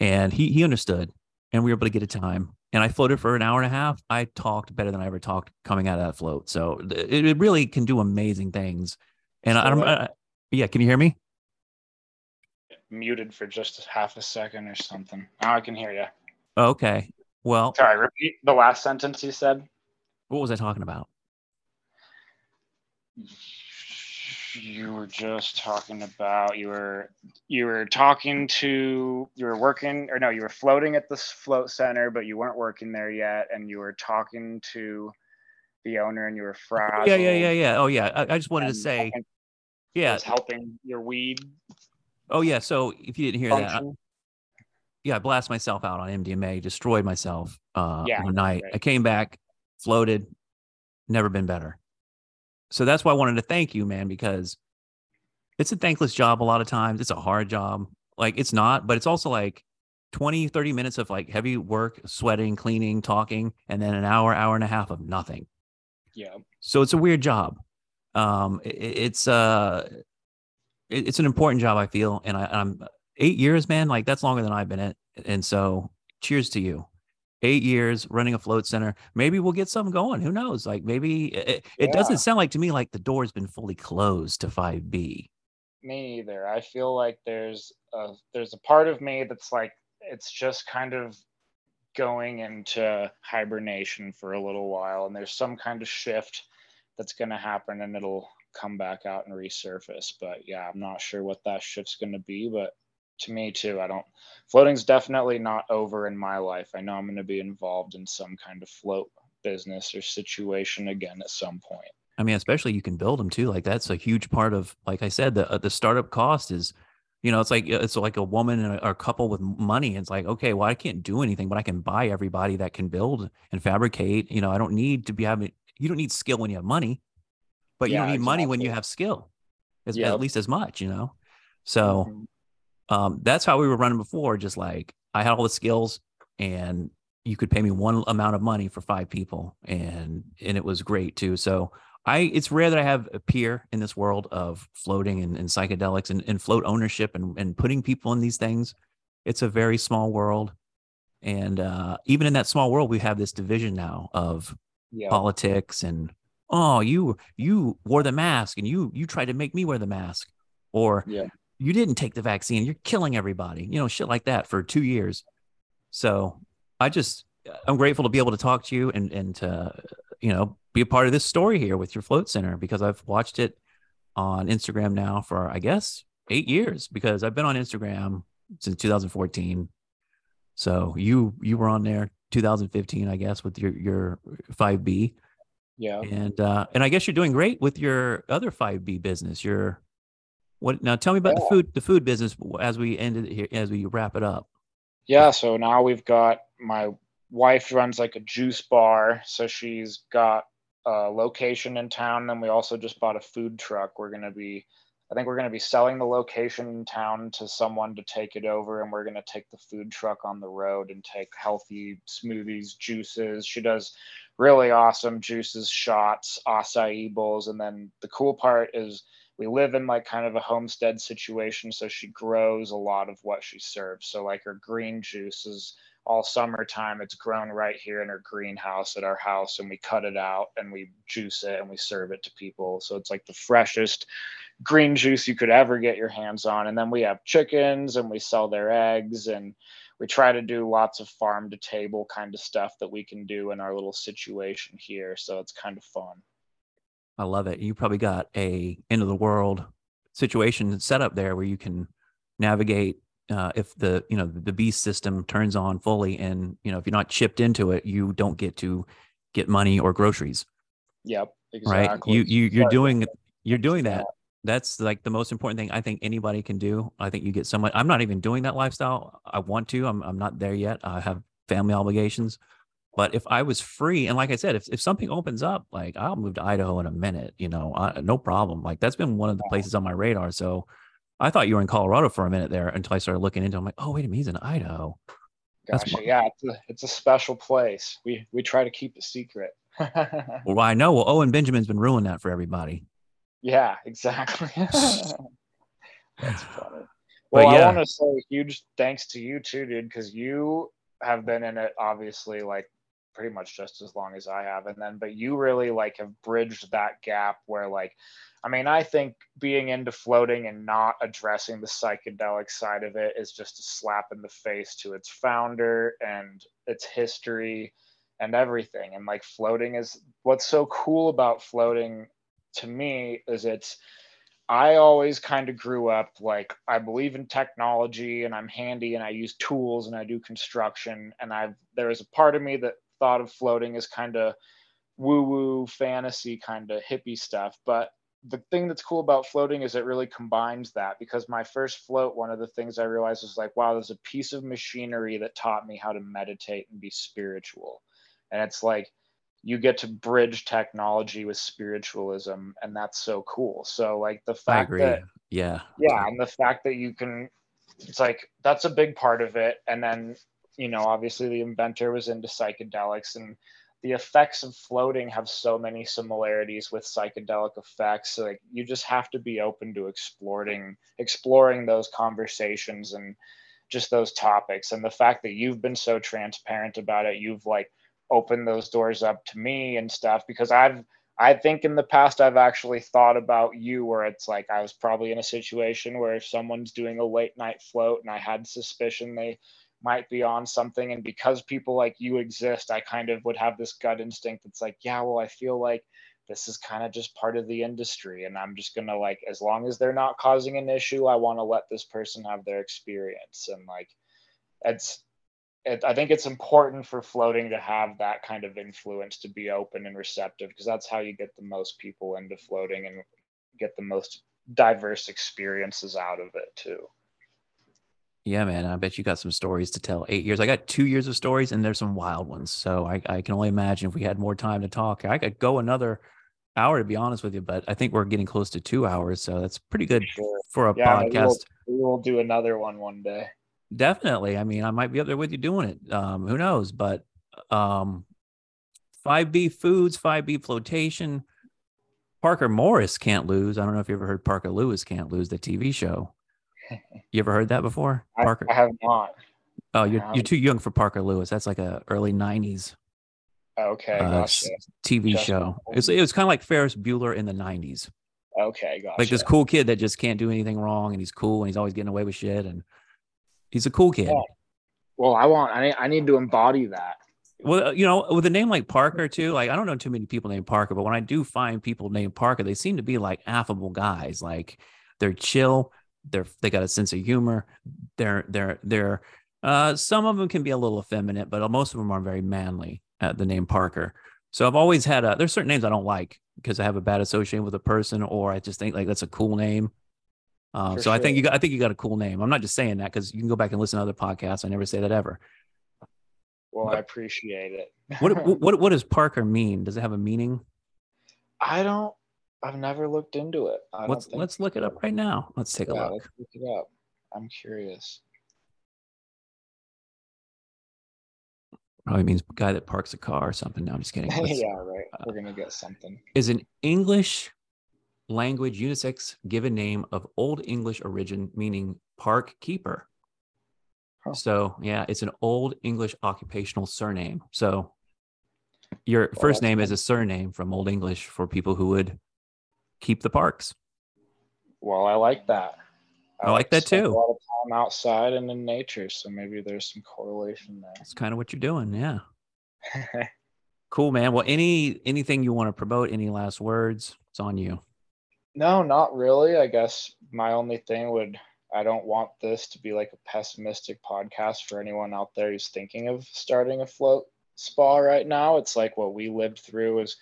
And he he understood and we were able to get a time. And I floated for an hour and a half. I talked better than I ever talked coming out of that float. So it, it really can do amazing things. And I, I don't, uh, yeah, can you hear me? muted for just half a second or something. Now I can hear you. Okay. Well, Sorry, repeat the last sentence you said. what was I talking about? You were just talking about you were you were talking to you were working or no you were floating at this float center but you weren't working there yet and you were talking to the owner and you were frazzled. Yeah, yeah, yeah, yeah. Oh, yeah. I, I just wanted to say, yeah. was helping your weed Oh, yeah. So if you didn't hear that, I- yeah, I blasted myself out on MDMA, destroyed myself uh, Yeah, one night. right. I came back, floated, never been better. So that's why I wanted to thank you, man, because it's a thankless job a lot of times. It's a hard job. Like it's not, but it's also like 20, 30 minutes of like heavy work, sweating, cleaning, talking, and then an hour, hour and a half of nothing. Yeah. So it's a weird job. Um, i- i- it's uh, it- it's an important job, I feel, and I, I'm eight years, man. Like that's longer than I've been in, and so cheers to you. Eight years running a float center. Maybe we'll get something going. Who knows? Like maybe eh, eh, it, it Yeah. doesn't sound like to me like the door's been fully closed to five B. Me either. I feel like there's a there's a part of me that's like it's just kind of going into hibernation for a little while and there's some kind of shift that's going to happen and it'll come back out and resurface but yeah i'm not sure what that shift's going to be but to me too i don't floating's definitely not over in my life i know i'm going to be involved in some kind of float business or situation again at some point I mean, especially you can build them too. Like that's a huge part of, like I said, the uh, the startup cost is You know, it's like it's like a woman and a, or a couple with money. It's like, okay, well, I can't do anything, but I can buy everybody that can build and fabricate. You know, I don't need to be having. You don't need skill when you have money, but you don't need money when you have skill, as, Yep. at least as much. You know, so Mhm. Um, that's how we were running before. Just like I had all the skills, and you could pay me one amount of money for five people, and and it was great too. So I, it's rare that I have a peer in this world of floating and, and psychedelics and, and float ownership and, and putting people in these things. It's a very small world, and uh, even in that small world, we have this division now of Yeah. politics and oh you you wore the mask and you you tried to make me wear the mask or Yeah. You didn't take the vaccine. You're killing everybody you know shit like that for two years. So i just i'm grateful to be able to talk to you and and to you know be a part of this story here with your float center because i've watched it on instagram now for i guess eight years because i've been on instagram since 2014 so you you were on there 2015 i guess with your your 5b Yeah. and uh and i guess you're doing great with your other 5b business your what now tell me about the food the food business as we ended it here as we wrap it up Yeah, so now we've got my wife runs like a juice bar, so she's got a location in town. Then we also just bought a food truck. We're gonna be, I think we're gonna be selling the location in town to someone to take it over, and we're gonna take the food truck on the road and take healthy smoothies, juices. She does really awesome juices, shots, acai bowls, and then the cool part is we live in like kind of a homestead situation so she grows a lot of what she serves. So like her green juice is all summertime it's grown right here in her greenhouse at our house and we cut it out and we juice it and we serve it to people. So it's like the freshest green juice you could ever get your hands on. And then we have chickens and we sell their eggs and we try to do lots of farm to table kind of stuff that we can do in our little situation here so it's kind of fun. I love it. You probably got a end of the world situation set up there where you can navigate uh, if the you know the beast system turns on fully and you know if you're not chipped into it you don't get to get money or groceries. Yep exactly right? You you you're doing you're doing that that's like the most important thing i think anybody can do. I think you get so much i'm not even doing that lifestyle. I want to i'm, I'm not there yet. I have family obligations. But if i was free and like i said if, if something opens up like i'll move to idaho in a minute you know I, no problem. Like that's been one of the places on my radar. So i thought you were in colorado for a minute there until i started looking into it. i'm like oh wait a minute he's in idaho. That's Gotcha. my- Yeah, it's a, it's a special place. We we try to keep it secret. well i know. Well owen benjamin's been ruining that for everybody yeah, exactly. That's funny. Well, I want to say a huge thanks to you too, dude, because you have been in it obviously like pretty much just as long as I have, and then but you really like have bridged that gap where like, I mean, I think being into floating and not addressing the psychedelic side of it is just a slap in the face to its founder and its history and everything. And like floating is what's so cool about floating to me is it's I always kind of grew up like I believe in technology and I'm handy and I use tools and I do construction. And I've there was a part of me that thought of floating as kind of woo woo fantasy kind of hippie stuff. But the thing that's cool about floating is it really combines that because my first float one of the things I realized was like wow there's a piece of machinery that taught me how to meditate and be spiritual. And it's like you get to bridge technology with spiritualism and that's so cool. So like the fact that yeah. Yeah and the fact that you can it's like that's a big part of it. And then you know obviously the inventor was into psychedelics and the effects of floating have so many similarities with psychedelic effects. Like you just have to be open to exploring exploring those conversations and just those topics. And the fact that you've been so transparent about it you've like opened those doors up to me and stuff because i've I think in the past I've actually thought about you where it's like I was probably in a situation where if someone's doing a late night float and I had suspicion they might be on something and because people like you exist I kind of would have this gut instinct that's like yeah well I feel like this is kind of just part of the industry and I'm just going to like as long as they're not causing an issue I want to let this person have their experience and like it's it, I think it's important for floating to have that kind of influence to be open and receptive because that's how you get the most people into floating and get the most diverse experiences out of it too. Yeah, man. I bet you got some stories to tell. Eight years. I got two years of stories, and there's some wild ones. So I, I can only imagine if we had more time to talk. I could go another hour to be honest with you, but I think we're getting close to two hours. So that's pretty good Sure. for a Yeah, podcast. we'll, we will do another one one day. Definitely. I mean, I might be up there with you doing it. Um, who knows? But um, 5B Foods, 5B Floatation, Parker Morris can't lose. I don't know if you ever heard Parker Lewis can't lose the TV show. You ever heard that before? I, Parker. I have not. oh, you're um, you're too young for Parker Lewis. That's like a early 90s Okay, uh, gotcha. TV Just- show. It's, it was kind of like Ferris Bueller in the 90s. Okay, gotcha. Like this cool kid that just can't do anything wrong and he's cool and he's always getting away with shit and he's a cool kid. Yeah. Well, I want. I need, I need to embody that. Well, you know, with a name like Parker too, like I don't know too many people named Parker, but when I do find people named Parker, they seem to be like affable guys. Like they're chill, they're they got a sense of humor. They're they're they're uh some of them can be a little effeminate, but most of them are very manly. Uh, the name Parker. So I've always had a there's certain names I don't like because I have a bad association with a person or I just think like that's a cool name. Uh, For so I think you got I think you got a cool name. I'm not just saying that because you can go back and listen to other podcasts. I never say that ever. Well, I appreciate it. What what what does Parker mean? Does it have a meaning? I don't. I've never looked into it. I Let's let's look it up right now. Let's take a look. let's look it up. I'm curious. Probably means guy that parks a car or something. No, I'm just kidding. Yeah, right. We're gonna get something. Is an English language unisex given name of Old English origin, meaning park keeper. Huh. So yeah, it's an Old English occupational surname. So your Well, first that's name is a surname from Old English for people who would keep the parks. Well, I like that. I like to that too. A lot of time outside and in nature, so maybe there's some correlation there. That's kind of what you're doing. Yeah. Cool, man. Well, any anything you want to promote? Any last words? It's on you. No, not really. I guess my only thing would I don't want this to be like a pessimistic podcast for anyone out there who's thinking of starting a float spa right now. It's like what we lived through has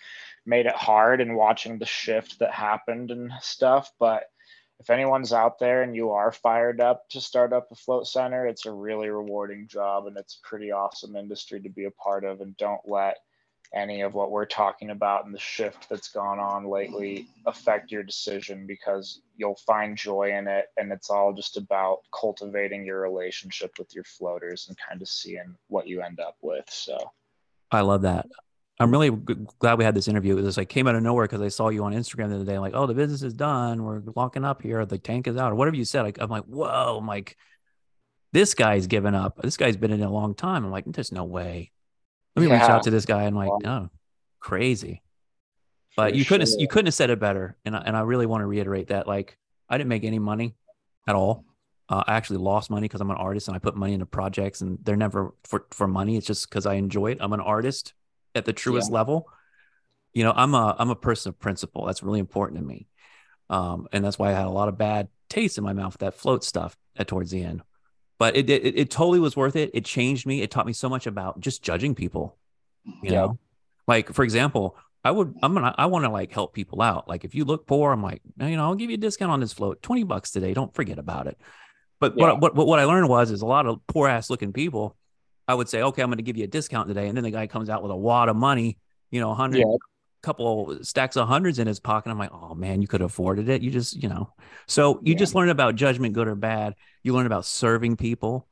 made it hard and watching the shift that happened and stuff. But if anyone's out there and you are fired up to start up a float center, it's a really rewarding job and it's a pretty awesome industry to be a part of. And don't let any of what we're talking about and the shift that's gone on lately affect your decision because you'll find joy in it and it's all just about cultivating your relationship with your floaters and kind of seeing what you end up with so I love that. I'm really g- glad we had this interview. It was like came out of nowhere because I saw you on Instagram the other day. I'm Like, oh, the business is done. We're locking up here. The tank is out, or whatever you said. I'm like, whoa. I'm like, this guy's given up. This guy's been in a long time. I'm like, there's no way. Let me reach out to this guy. And like, oh, crazy. But for you couldn't sure. you couldn't have said it better. And I, and I really want to reiterate that. Like, I didn't make any money at all. Uh, I actually lost money because I'm an artist and I put money into projects and they're never for, for money. It's just because I enjoy it. I'm an artist at the truest level. You know, I'm a I'm a person of principle. That's really important to me. Um, and that's why I had a lot of bad taste in my mouth that float stuff at towards the end. But it, it it totally was worth it. It changed me. It taught me so much about just judging people. You Yeah. know, like for example, I would I'm gonna I want to like help people out. Like if you look poor, I'm like, you know, I'll give you a discount on this float, twenty bucks today. Don't forget about it. But Yeah. what, what what I learned was is a lot of poor ass looking people. I would say, okay, I'm going to give you a discount today, and then the guy comes out with a wad of money, you know, a hundred, Yeah. couple stacks of hundreds in his pocket. I'm like, oh man, you could have afforded it. You just, you know, so you Yeah. just learn about judgment, good or bad. You learn about serving people,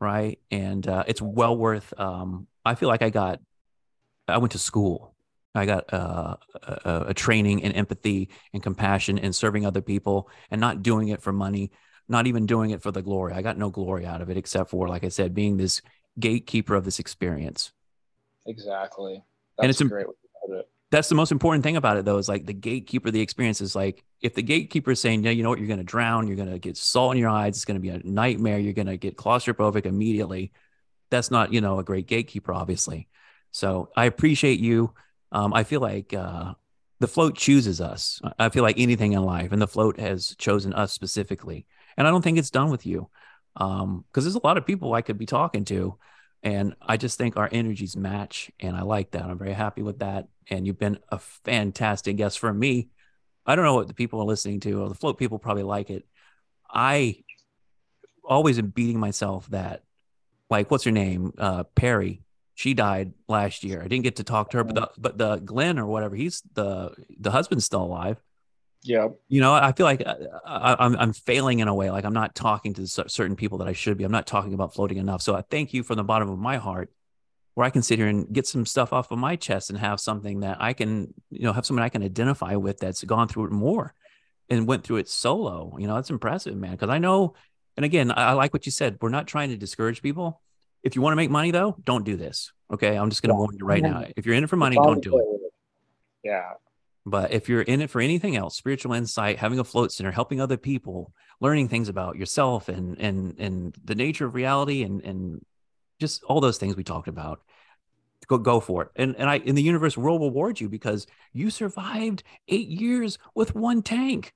right? And uh, it's well worth. Um, I feel like I got, I went to school. I got uh, a, a training in empathy and compassion and serving other people and not doing it for money, not even doing it for the glory. I got no glory out of it except for, like I said, being this gatekeeper of this experience. exactly And that's it's a great way to put it That's the most important thing about it, though, is like the gatekeeper the experience is like if the gatekeeper is saying, yeah, you know what, you're going to drown, you're going to get salt in your eyes, it's going to be a nightmare, you're going to get claustrophobic immediately. That's not, you know, a great gatekeeper, obviously. So I appreciate you. Um, I feel like uh, the float chooses us. I- feel like anything in life, and the float has chosen us specifically. And I don't think it's done with you, because there's a lot of people I could be talking to, and I just think our energies match, and I like that. I'm very happy with that. And you've been a fantastic guest for me. I don't know what the people are listening to, or the float people probably like it. I always am beating myself that, like, what's her name? Uh, Perry. She died last year. I didn't get to talk to her, but the, but the Glenn or whatever, he's the the husband's still alive. Yeah. You know, I feel like uh, I, I'm I'm failing in a way. Like I'm not talking to certain people that I should be. I'm not talking about floating enough. So I thank you from the bottom of my heart, where I can sit here and get some stuff off of my chest and have something that I can, you know, have someone I can identify with that's gone through it more and went through it solo. You know, that's impressive, man. Because I know, and again, I, I like what you said. We're not trying to discourage people. If you want to make money, though, don't do this. Okay, I'm just going to warn you right now. If you're in it for money, don't do it. Yeah. But if you're in it for anything else, spiritual insight, having a float center, helping other people, learning things about yourself and and and the nature of reality and and just all those things we talked about, go go for it. And and I in the universe will reward you because you survived eight years with one tank.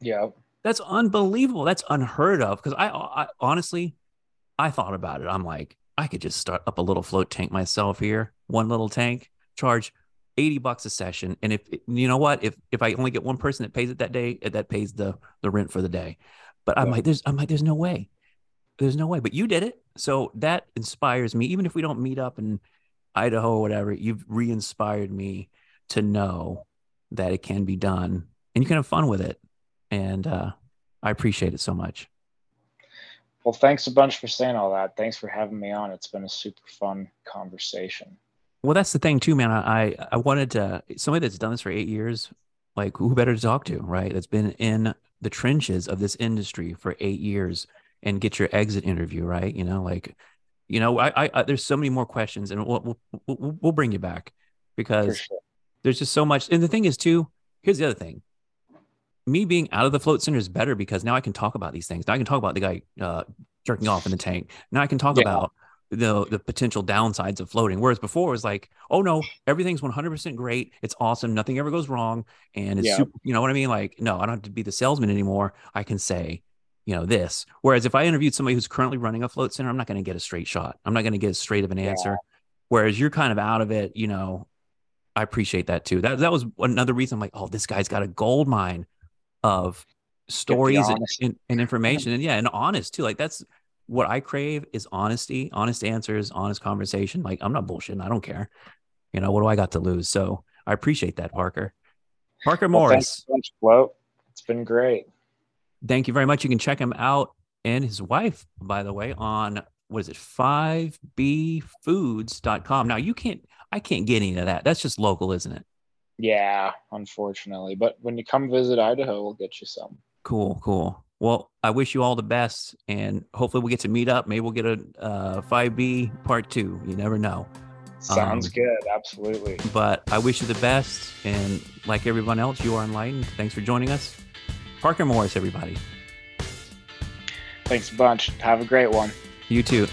Yeah. That's unbelievable. That's unheard of. Because I, I honestly, I thought about it. I'm like, I could just start up a little float tank myself here, one little tank, charge 80 bucks a session. And if you know what, if if I only get one person that pays it that day, that pays the the rent for the day. But I'm Yeah. like, there's I'm like, there's no way. There's no way. But you did it. So that inspires me. Even if we don't meet up in Idaho or whatever, you've re-inspired me to know that it can be done and you can have fun with it. And uh I appreciate it so much. Well, thanks a bunch for saying all that. Thanks for having me on. It's been a super fun conversation. Well, that's the thing too, man. I I- wanted to somebody that's done this for eight years. Like, who better to talk to, right? That's been in the trenches of this industry for eight years and get your exit interview, right? You know, like, you know, I, I, I there's so many more questions, and we'll we'll, we'll, we'll bring you back because sure. there's just so much. And the thing is, too, here's the other thing. Me being out of the float center is better because now I can talk about these things. Now I can talk about the guy uh, jerking off in the tank. Now I can talk Yeah. about the the potential downsides of floating. Whereas before it was like, oh no, everything's 100% great. It's awesome. Nothing ever goes wrong. And it's Yeah. super, you know what I mean? Like, no, I don't have to be the salesman anymore. I can say, you know, this. Whereas if I interviewed somebody who's currently running a float center, I'm not going to get a straight shot. I'm not going to get as straight of an Yeah. answer. Whereas you're kind of out of it, you know, I appreciate that too. That that was another reason I'm like, oh, this guy's got a gold mine of stories and, and, and information. And yeah, and honest too. Like that's what I crave is honesty, honest answers, honest conversation. Like I'm not bullshitting. I don't care. You know, what do I got to lose? So I appreciate that, Parker. Parker Well, Morris, thanks Float. It's been great. thank you very much. You can check him out and his wife, by the way, on what is it, 5bfoods.com. Now you can't I can't get any of that. That's just local, isn't it? Yeah, unfortunately. But when you come visit Idaho, we'll get you some. Cool, cool. Well, I wish you all the best, and hopefully we get to meet up. Maybe we'll get a uh, 5B part two. You never know. Sounds Um, good. Absolutely. But I wish you the best, and like everyone else, you are enlightened. Thanks for joining us, Parker Morris. Everybody, Thanks a bunch. Have a great one. you too.